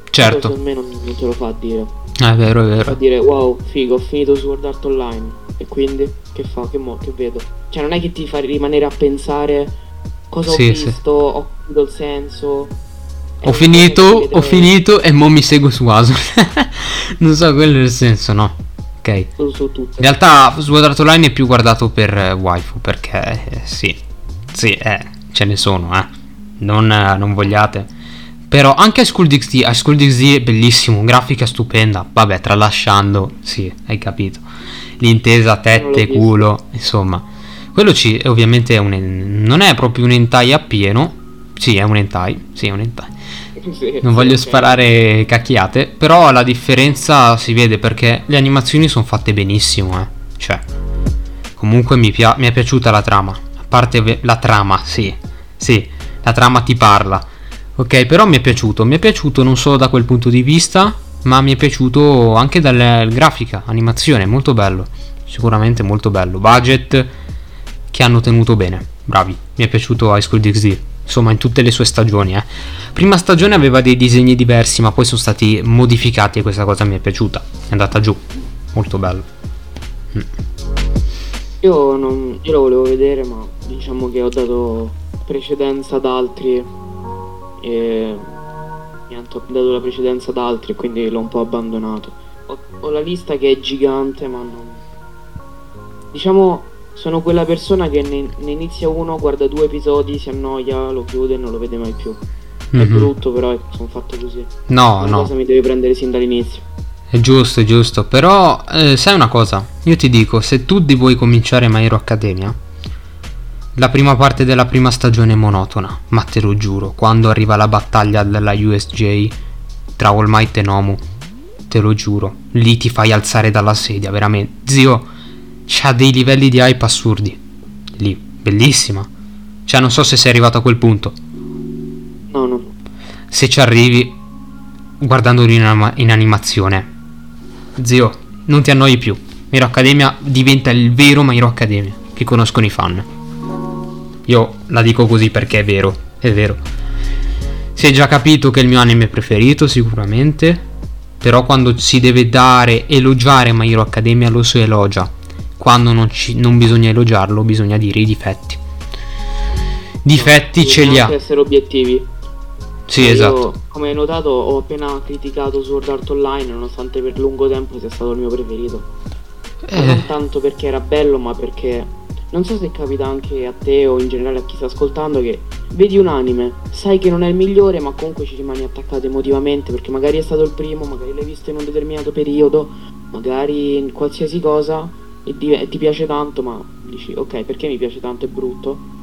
Certo. Questo a me non, non te lo fa dire. È vero, è vero. Fa dire wow, figo, ho finito Sword Art Online. E quindi che fa? Che mo? Che vedo? Cioè non è che ti fa rimanere a pensare cosa sì, ho visto, sì. ho capito il senso. Ho finito, ho finito e mo mi seguo su Asu. non so, quello è il senso, no? Ok. In realtà Art Online è più guardato per eh, waifu perché eh, sì, sì, eh, ce ne sono, eh. Non, eh, non vogliate. Però anche School DxD, School DxD è bellissimo, grafica stupenda. Vabbè, tralasciando, sì, hai capito l'intesa tette, culo, insomma. Quello ci, ovviamente è un, non è proprio un hentai appieno, sì è un hentai, sì è un hentai. Sì, non voglio sparare cacchiate, però la differenza si vede perché le animazioni sono fatte benissimo, eh. Cioè, comunque mi, pia- mi è piaciuta la trama. A parte la trama, sì, sì, la trama ti parla. Ok, però mi è piaciuto, mi è piaciuto non solo da quel punto di vista, ma mi è piaciuto anche dalla grafica, animazione, molto bello, sicuramente molto bello. Budget che hanno tenuto bene, bravi, mi è piaciuto High School DxD, insomma in tutte le sue stagioni. Eh. Prima stagione aveva dei disegni diversi, ma poi sono stati modificati e questa cosa mi è piaciuta, è andata giù, molto bello. Mm. Io, non, io lo volevo vedere, ma diciamo che ho dato precedenza ad altri e niente, ho dato la precedenza ad altri quindi l'ho un po' abbandonato. Ho, ho la lista che è gigante, ma non... Diciamo, sono quella persona che ne, ne, inizia uno, guarda due episodi, si annoia, lo chiude e non lo vede mai più. Mm-hmm. È mhm. brutto, però sono fatto così. No, una no. cosa mi deve prendere sin dall'inizio. È giusto, è giusto. Però, eh, sai una cosa? Io ti dico, se tu vuoi cominciare My Hero Academia, la prima parte della prima stagione è monotona, ma te lo giuro, quando arriva la battaglia della USJ tra All Might e Nomu, te lo giuro, lì ti fai alzare dalla sedia, veramente. Zio, c'ha dei livelli di hype assurdi. Lì, bellissima. Cioè, non so se sei arrivato a quel punto. No, no. Se ci arrivi, guardandolo in, in animazione, zio, non ti annoi più. Miro Academia diventa il vero My Hero Academia che conoscono i fan. Io la dico così perché è vero, è vero. Si è già capito che è il mio anime preferito, sicuramente. Però quando si deve dare, elogiare My Hero Academia lo si elogia. Quando non, ci, non bisogna elogiarlo, bisogna dire i difetti. Difetti no, ce li ha. essere obiettivi. Sì, Io, esatto. Come hai notato, ho appena criticato Sword Art Online, nonostante per lungo tempo sia stato il mio preferito. Eh. Non tanto perché era bello, ma perché non so se capita anche a te o in generale a chi sta ascoltando che vedi un anime, sai che non è il migliore, ma comunque ci rimani attaccato emotivamente perché magari è stato il primo, magari l'hai visto in un determinato periodo, magari in qualsiasi cosa e, e ti piace tanto, ma dici ok, perché mi piace tanto è brutto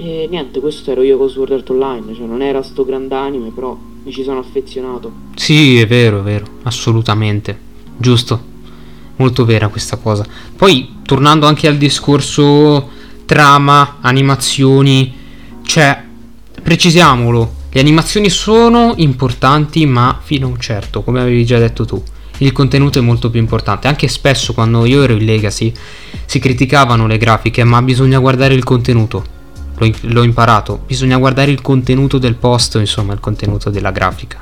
e niente, questo ero io con Sword Art Online, cioè non era sto grand'anime, però mi ci sono affezionato. Sì, è vero, è vero, assolutamente. Giusto. Molto vera questa cosa. Poi, tornando anche al discorso trama, animazioni, cioè, precisiamolo, le animazioni sono importanti, ma fino a un certo, come avevi già detto tu. Il contenuto è molto più importante. Anche spesso quando io ero in Legacy si criticavano le grafiche, ma bisogna guardare il contenuto l'ho, l'ho imparato, bisogna guardare il contenuto del post, insomma, il contenuto della grafica.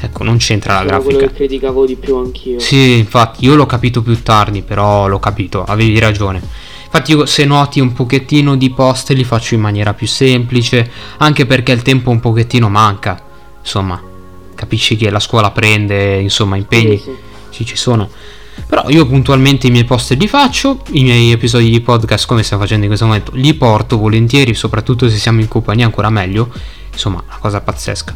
Ecco, non c'entra la grafica. quello che criticavo di più anch'io. Sì, infatti, io l'ho capito più tardi, però l'ho capito, avevi ragione. Infatti io se noti un pochettino di post li faccio in maniera più semplice, anche perché il tempo un pochettino manca. Insomma, capisci che la scuola prende, insomma, impegni. Sì, sì. Ci, ci sono. Però io puntualmente i miei post li faccio, i miei episodi di podcast come stiamo facendo in questo momento li porto volentieri, soprattutto se siamo in compagnia ancora meglio. Insomma, una cosa pazzesca.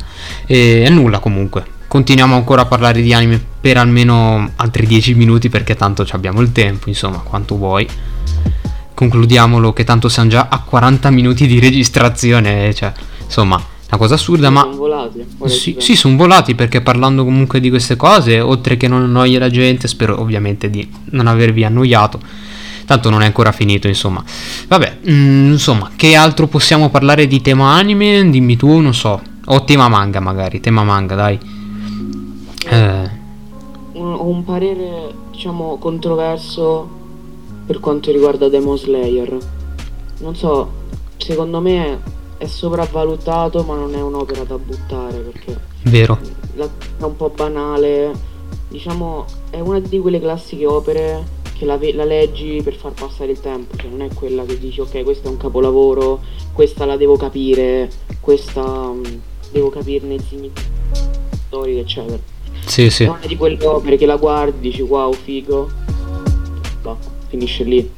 E, nulla comunque. Continuiamo ancora a parlare di anime per almeno altri 10 minuti perché tanto abbiamo il tempo, insomma, quanto vuoi. Concludiamolo che tanto siamo già a 40 minuti di registrazione, cioè, insomma, una cosa assurda, sì, ma... Sono volati. Sì, sì, sono volati perché parlando comunque di queste cose, oltre che non annoia la gente, spero ovviamente di non avervi annoiato. Tanto non è ancora finito, insomma. Vabbè, mh, mm, insomma, che altro possiamo parlare di tema anime? Dimmi tu, non so. O tema manga magari, tema manga, dai. Eh. Ho un parere, diciamo, controverso per quanto riguarda Demon Slayer. Non so, secondo me è sopravvalutato ma non è un'opera da buttare perché vero. La, è un po' banale. Diciamo è una di quelle classiche opere che la, la, leggi per far passare il tempo cioè non è quella che dici ok questo è un capolavoro questa la devo capire questa um, devo capirne il significato storico eccetera. Sì sì. È una di quelle opere che la guardi dici wow figo. Bah, finisce lì.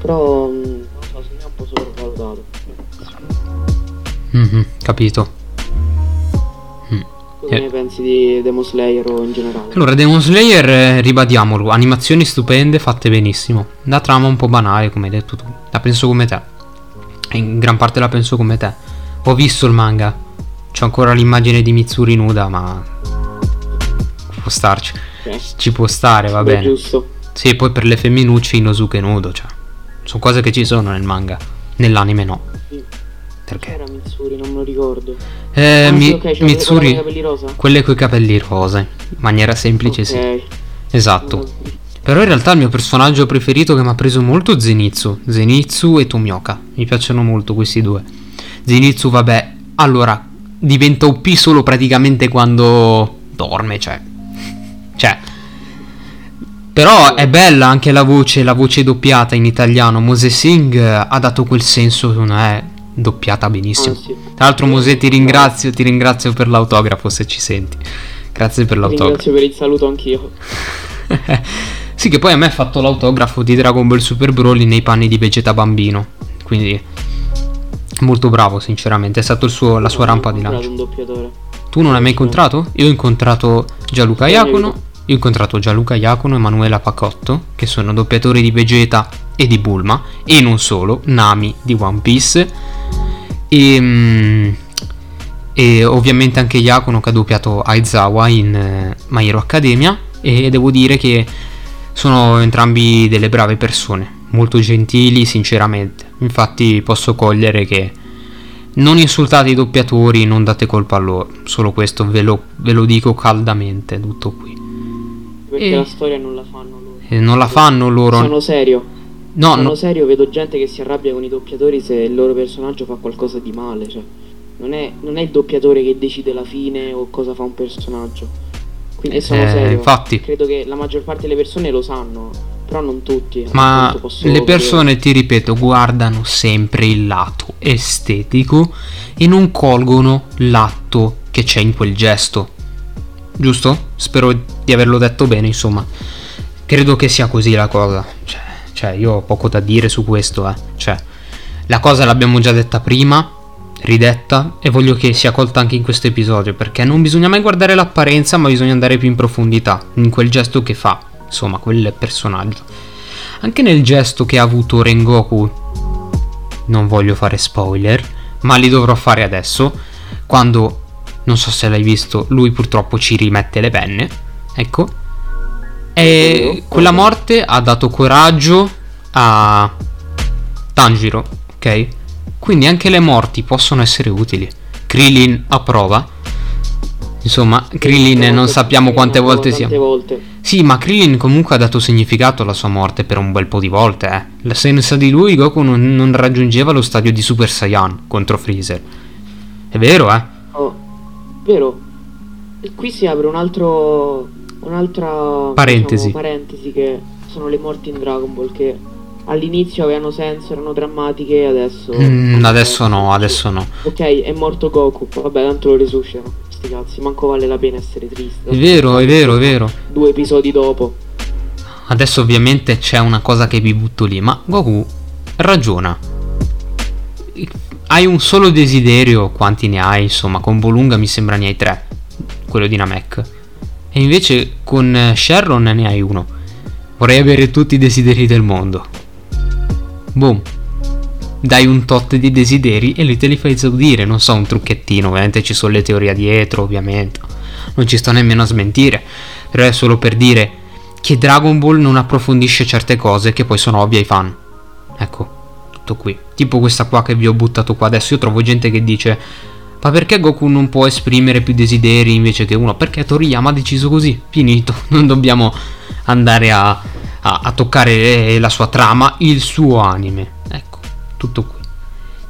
Però um, non so secondo me è un po' sopravvalutato Mm-hmm, capito. Mm. Cosa eh. ne pensi di Demon Slayer o in generale? Allora, Demon Slayer, eh, ribadiamolo, animazioni stupende, fatte benissimo. La trama un po' banale, come hai detto tu. La penso come te. In gran parte la penso come te. Ho visto il manga. C'ho ancora l'immagine di Mitsuri nuda, ma... Può starci. Okay. Ci può stare, va Beh, bene. giusto. Sì, poi per le femminucce Inosuke nudo, cioè. Sono cose che ci sono nel manga. Nell'anime no. Sì. Perché? Era Mitsuri, non me lo ricordo. Eh, ah, mi, okay, Mitsuri, quelle, coi capelli rosa, in maniera semplice, okay. sì. Esatto. Però in realtà il mio personaggio preferito che mi ha preso molto è Zenitsu. Zenitsu e Tomioka. Mi piacciono molto questi due. Zenitsu, vabbè, allora, diventa OP solo praticamente quando dorme, cioè. Cioè. Però è bella anche la voce, la voce doppiata in italiano. Mose Singh ha dato quel senso, non è doppiata benissimo. Ah, sì. Tra l'altro, Mosè, ti ringrazio, ti ringrazio per l'autografo se ci senti. Grazie per l'autografo. Grazie per il saluto anch'io. sì, che poi a me ha fatto l'autografo di Dragon Ball Super Broly nei panni di Vegeta bambino. Quindi molto bravo, sinceramente. È stato suo, la sua rampa di lancio. Tu non l'hai mai incontrato? Io ho incontrato Gianluca Iacono. Io ho incontrato Gianluca Iacono e Emanuela Pacotto, che sono doppiatori di Vegeta e di Bulma, e non solo, Nami di One Piece e, mm, e ovviamente anche Yakuno che ha doppiato Aizawa in eh, My Hero Academia e devo dire che sono entrambi delle brave persone molto gentili, sinceramente. Infatti posso cogliere che non insultate i doppiatori, non date colpa a loro. Solo questo ve lo, ve lo dico caldamente, tutto qui. Perché e... la storia non la fanno loro. E non la fanno loro. Sono serio. No, Sono no. serio, vedo gente che si arrabbia con i doppiatori se il loro personaggio fa qualcosa di male. Cioè, non è, non è il doppiatore che decide la fine o cosa fa un personaggio. Quindi sono eh, serio. Infatti. Credo che la maggior parte delle persone lo sanno, però non tutti. Ma le persone, vedere. ti ripeto, guardano sempre il lato estetico e non colgono l'atto che c'è in quel gesto. Giusto? Spero di averlo detto bene, insomma. Credo che sia così la cosa. Cioè, cioè io ho poco da dire su questo, eh. Cioè, la cosa l'abbiamo già detta prima, ridetta, e voglio che sia colta anche in questo episodio, perché non bisogna mai guardare l'apparenza, ma bisogna andare più in profondità, in quel gesto che fa, insomma, quel personaggio. Anche nel gesto che ha avuto Rengoku, non voglio fare spoiler, ma li dovrò fare adesso, quando, non so se l'hai visto, lui purtroppo ci rimette le penne, ecco, e quella morte ha dato coraggio a Tanjiro, ok? Quindi anche le morti possono essere utili. Krillin approva. Insomma, Krillin non sappiamo quante volte sia. Sì, ma Krillin comunque ha dato significato alla sua morte per un bel po' di volte, eh. Senza di lui Goku non, non raggiungeva lo stadio di Super Saiyan contro Freezer. È vero, eh? Oh, vero. E qui si apre un altro un'altra parentesi. Diciamo, parentesi che sono le morti in Dragon Ball che all'inizio avevano senso, erano drammatiche, adesso... Mm, adesso no, adesso no. Ok, è morto Goku, vabbè, tanto lo risuscitano. Sti cazzi, manco vale la pena essere triste. È vero, è vero, è vero. Due episodi dopo. Adesso ovviamente c'è una cosa che vi butto lì, ma Goku ragiona. Hai un solo desiderio, quanti ne hai? Insomma, con Bolunga mi sembra ne hai tre. Quello di Namek. E invece con eh, Sharon ne hai uno. Vorrei avere tutti i desideri del mondo. Boom. Dai un tot di desideri e lui te li fai esaudire. Non so, un trucchettino. Ovviamente ci sono le teorie dietro, ovviamente. Non ci sto nemmeno a smentire. Però è solo per dire che Dragon Ball non approfondisce certe cose che poi sono ovvie ai fan. Ecco, tutto qui. Tipo questa qua che vi ho buttato qua adesso. Io trovo gente che dice ma perché Goku non può esprimere più desideri invece che uno? Perché Toriyama ha deciso così, finito. Non dobbiamo andare a, a, a toccare la sua trama, il suo anime. Ecco, tutto qui.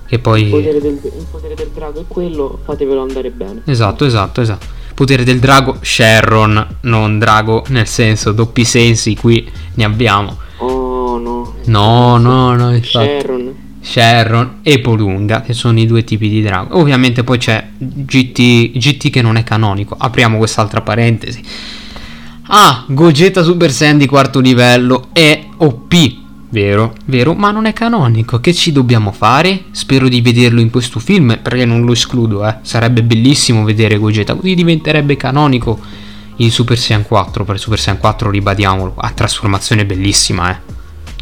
Che poi... Il potere, del, il potere del drago è quello, fatevelo andare bene. Esatto, esatto, esatto. Potere del drago, Sharon, non drago, nel senso, doppi sensi, qui ne abbiamo. Oh no. No, no, no, infatti. Sharon. Sharon e Polunga, che sono i due tipi di drago. Ovviamente poi c'è GT, GT che non è canonico. Apriamo quest'altra parentesi. Ah, Gogeta Super Saiyan di quarto livello è OP. Vero, vero, ma non è canonico. Che ci dobbiamo fare? Spero di vederlo in questo film, perché non lo escludo, eh. Sarebbe bellissimo vedere Gogeta, così diventerebbe canonico il Super Saiyan 4. Per Super Saiyan 4, ribadiamolo, ha trasformazione bellissima, eh.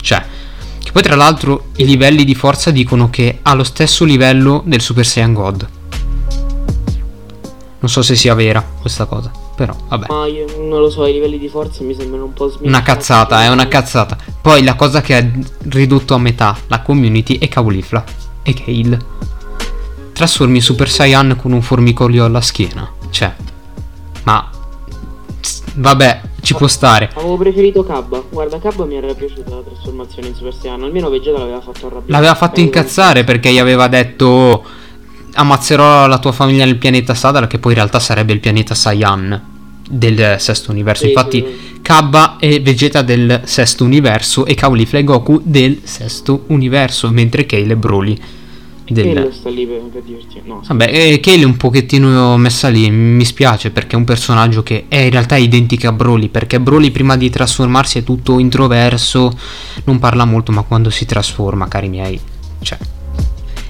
Cioè, poi tra l'altro i livelli di forza dicono che ha lo stesso livello del Super Saiyan God. Non so se sia vera questa cosa, però vabbè. Ma io non lo so, i livelli di forza mi sembrano un po' smigliati. Una cazzata, è una cazzata. Poi la cosa che ha ridotto a metà la community è Caulifla e Kale. Trasformi Super Saiyan con un formicolio alla schiena. Cioè, ma vabbè, ci può stare. Avevo preferito Cabba. Guarda, Cabba mi era piaciuta la trasformazione in Super Saiyan. Almeno Vegeta l'aveva fatto arrabbiare. L'aveva fatto incazzare perché gli aveva detto ammazzerò la tua famiglia nel pianeta Sadar, che poi in realtà sarebbe il pianeta Saiyan del sesto universo. Sì, Infatti, sì. Kabba è Vegeta del sesto universo e Caulifla e Goku del sesto universo, mentre Kale è Broly del... Kale sta lì per, per dirti no. Vabbè, eh, Kale è un pochettino messa lì, mi spiace perché è un personaggio che è in realtà identico a Broly, perché Broly prima di trasformarsi è tutto introverso, non parla molto, ma quando si trasforma, cari miei, cioè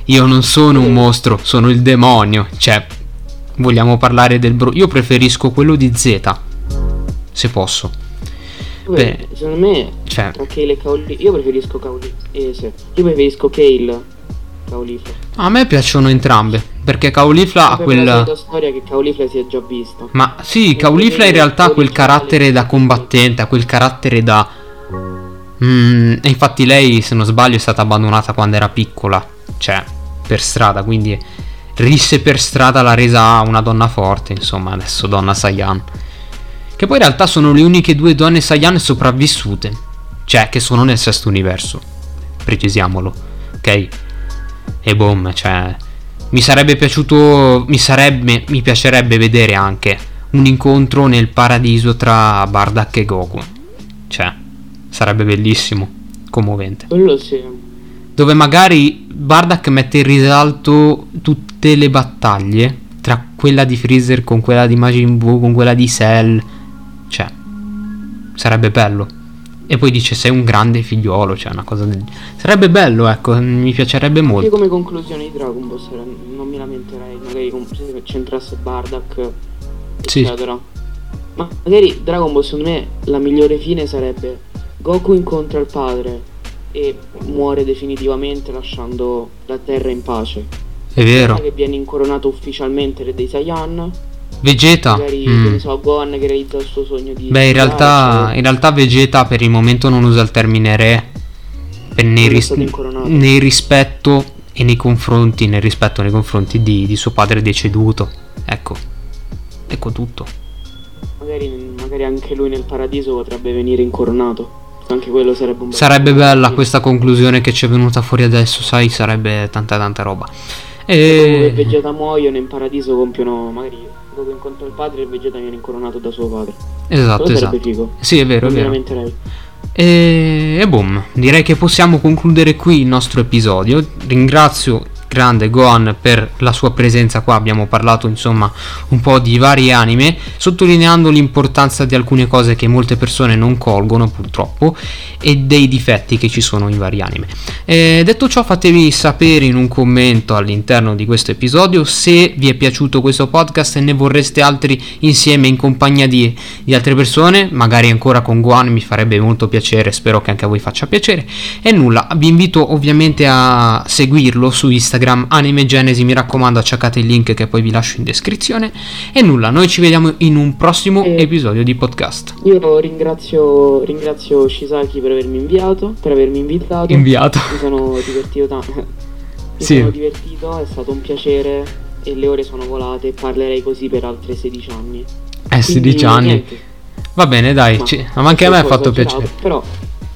io non sono un mostro, sono il demonio, cioè vogliamo parlare del Broly, io preferisco quello di Z, se posso. Beh, secondo me cioè, tra Kale e Kaoli, io preferisco Kaoli, eh, sì. io preferisco Kale Caulifla. A me piacciono entrambe, perché Caulifla ha quella... La storia che Caulifla si è già vista. Ma sì, Caulifla in realtà ha quel carattere da combattente, ha quel carattere da... Mm, e infatti lei, se non sbaglio, è stata abbandonata quando era piccola, cioè per strada, quindi risse per strada l'ha resa una donna forte, insomma, adesso donna Saiyan. Che poi in realtà sono le uniche due donne Saiyan sopravvissute, cioè che sono nel sesto universo, precisiamolo, ok? E boom, cioè mi sarebbe piaciuto, mi sarebbe, mi piacerebbe vedere anche un incontro nel paradiso tra Bardak e Goku, cioè sarebbe bellissimo, commovente. Quello sì. Dove magari Bardak mette in risalto tutte le battaglie tra quella di Freezer con quella di Majin Buu, con quella di Cell. Cioè, sarebbe bello. E poi dice sei un grande figliolo, cioè una cosa del... Sarebbe bello, ecco, mi piacerebbe molto. Io come conclusione di Dragon Ball non mi lamenterei, magari se c'entrasse Bardak, eccetera. Sì. Ma magari Dragon Ball secondo me la migliore fine sarebbe Goku incontra il padre e muore definitivamente lasciando la Terra in pace. È vero. Che viene incoronato ufficialmente re dei Saiyan. Vegeta. Magari, mm. che so, Gohan che realizza il suo sogno di... Beh, in realtà, cioè... in realtà Vegeta per il momento non usa il termine re. Nei, ris- nei rispetto e nei confronti, nel rispetto nei confronti di, di suo padre deceduto. Ecco. Ecco tutto. Magari, magari anche lui nel paradiso potrebbe venire incoronato. Anche quello sarebbe un bel Sarebbe bella questa conclusione che ci è venuta fuori adesso, sai, sarebbe tanta tanta roba. E Vegeta muoiono in paradiso compiono magari dopo incontro il padre e Vegeta viene incoronato da suo padre. Esatto, quello esatto. Figo. Sì, è vero, non è vero. E, e boom, direi che possiamo concludere qui il nostro episodio. Ringrazio grande Gohan per la sua presenza qua, abbiamo parlato insomma un po' di varie anime, sottolineando l'importanza di alcune cose che molte persone non colgono purtroppo e dei difetti che ci sono in varie anime. E detto ciò fatemi sapere in un commento all'interno di questo episodio se vi è piaciuto questo podcast e ne vorreste altri insieme in compagnia di, di altre persone, magari ancora con Gohan mi farebbe molto piacere, spero che anche a voi faccia piacere. E nulla, vi invito ovviamente a seguirlo su Instagram Instagram Anime Genesi, mi raccomando accecate il link che poi vi lascio in descrizione e nulla, noi ci vediamo in un prossimo eh, episodio di podcast. Io ringrazio, ringrazio Shisaki per avermi inviato, per avermi invitato. Inviato. Mi sono divertito tanto. mi sì. sono divertito, è stato un piacere e le ore sono volate, parlerei così per altre 16 anni. Eh, 16 anni. Niente. Va bene, dai, ma, ci... ma anche a me ha fatto piacere. Però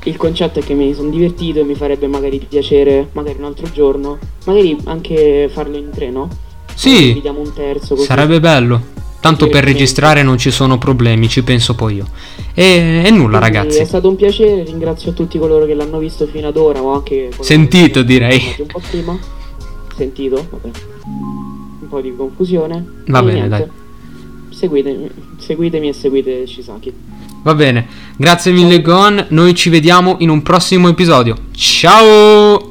il concetto è che mi sono divertito e mi farebbe magari piacere, magari un altro giorno, magari anche farlo in treno. Sì, dividiamo un terzo. Così. Sarebbe bello. Tanto per registrare non ci sono problemi, ci penso poi io. E, e nulla, Quindi ragazzi. È stato un piacere, ringrazio tutti coloro che l'hanno visto fino ad ora o anche sentito, direi. Un po' prima. Sentito, vabbè. Un po' di confusione. Va e bene, niente. dai. Seguitemi, seguitemi e seguite Shisaki. Va bene, grazie mille Gon, noi ci vediamo in un prossimo episodio. Ciao!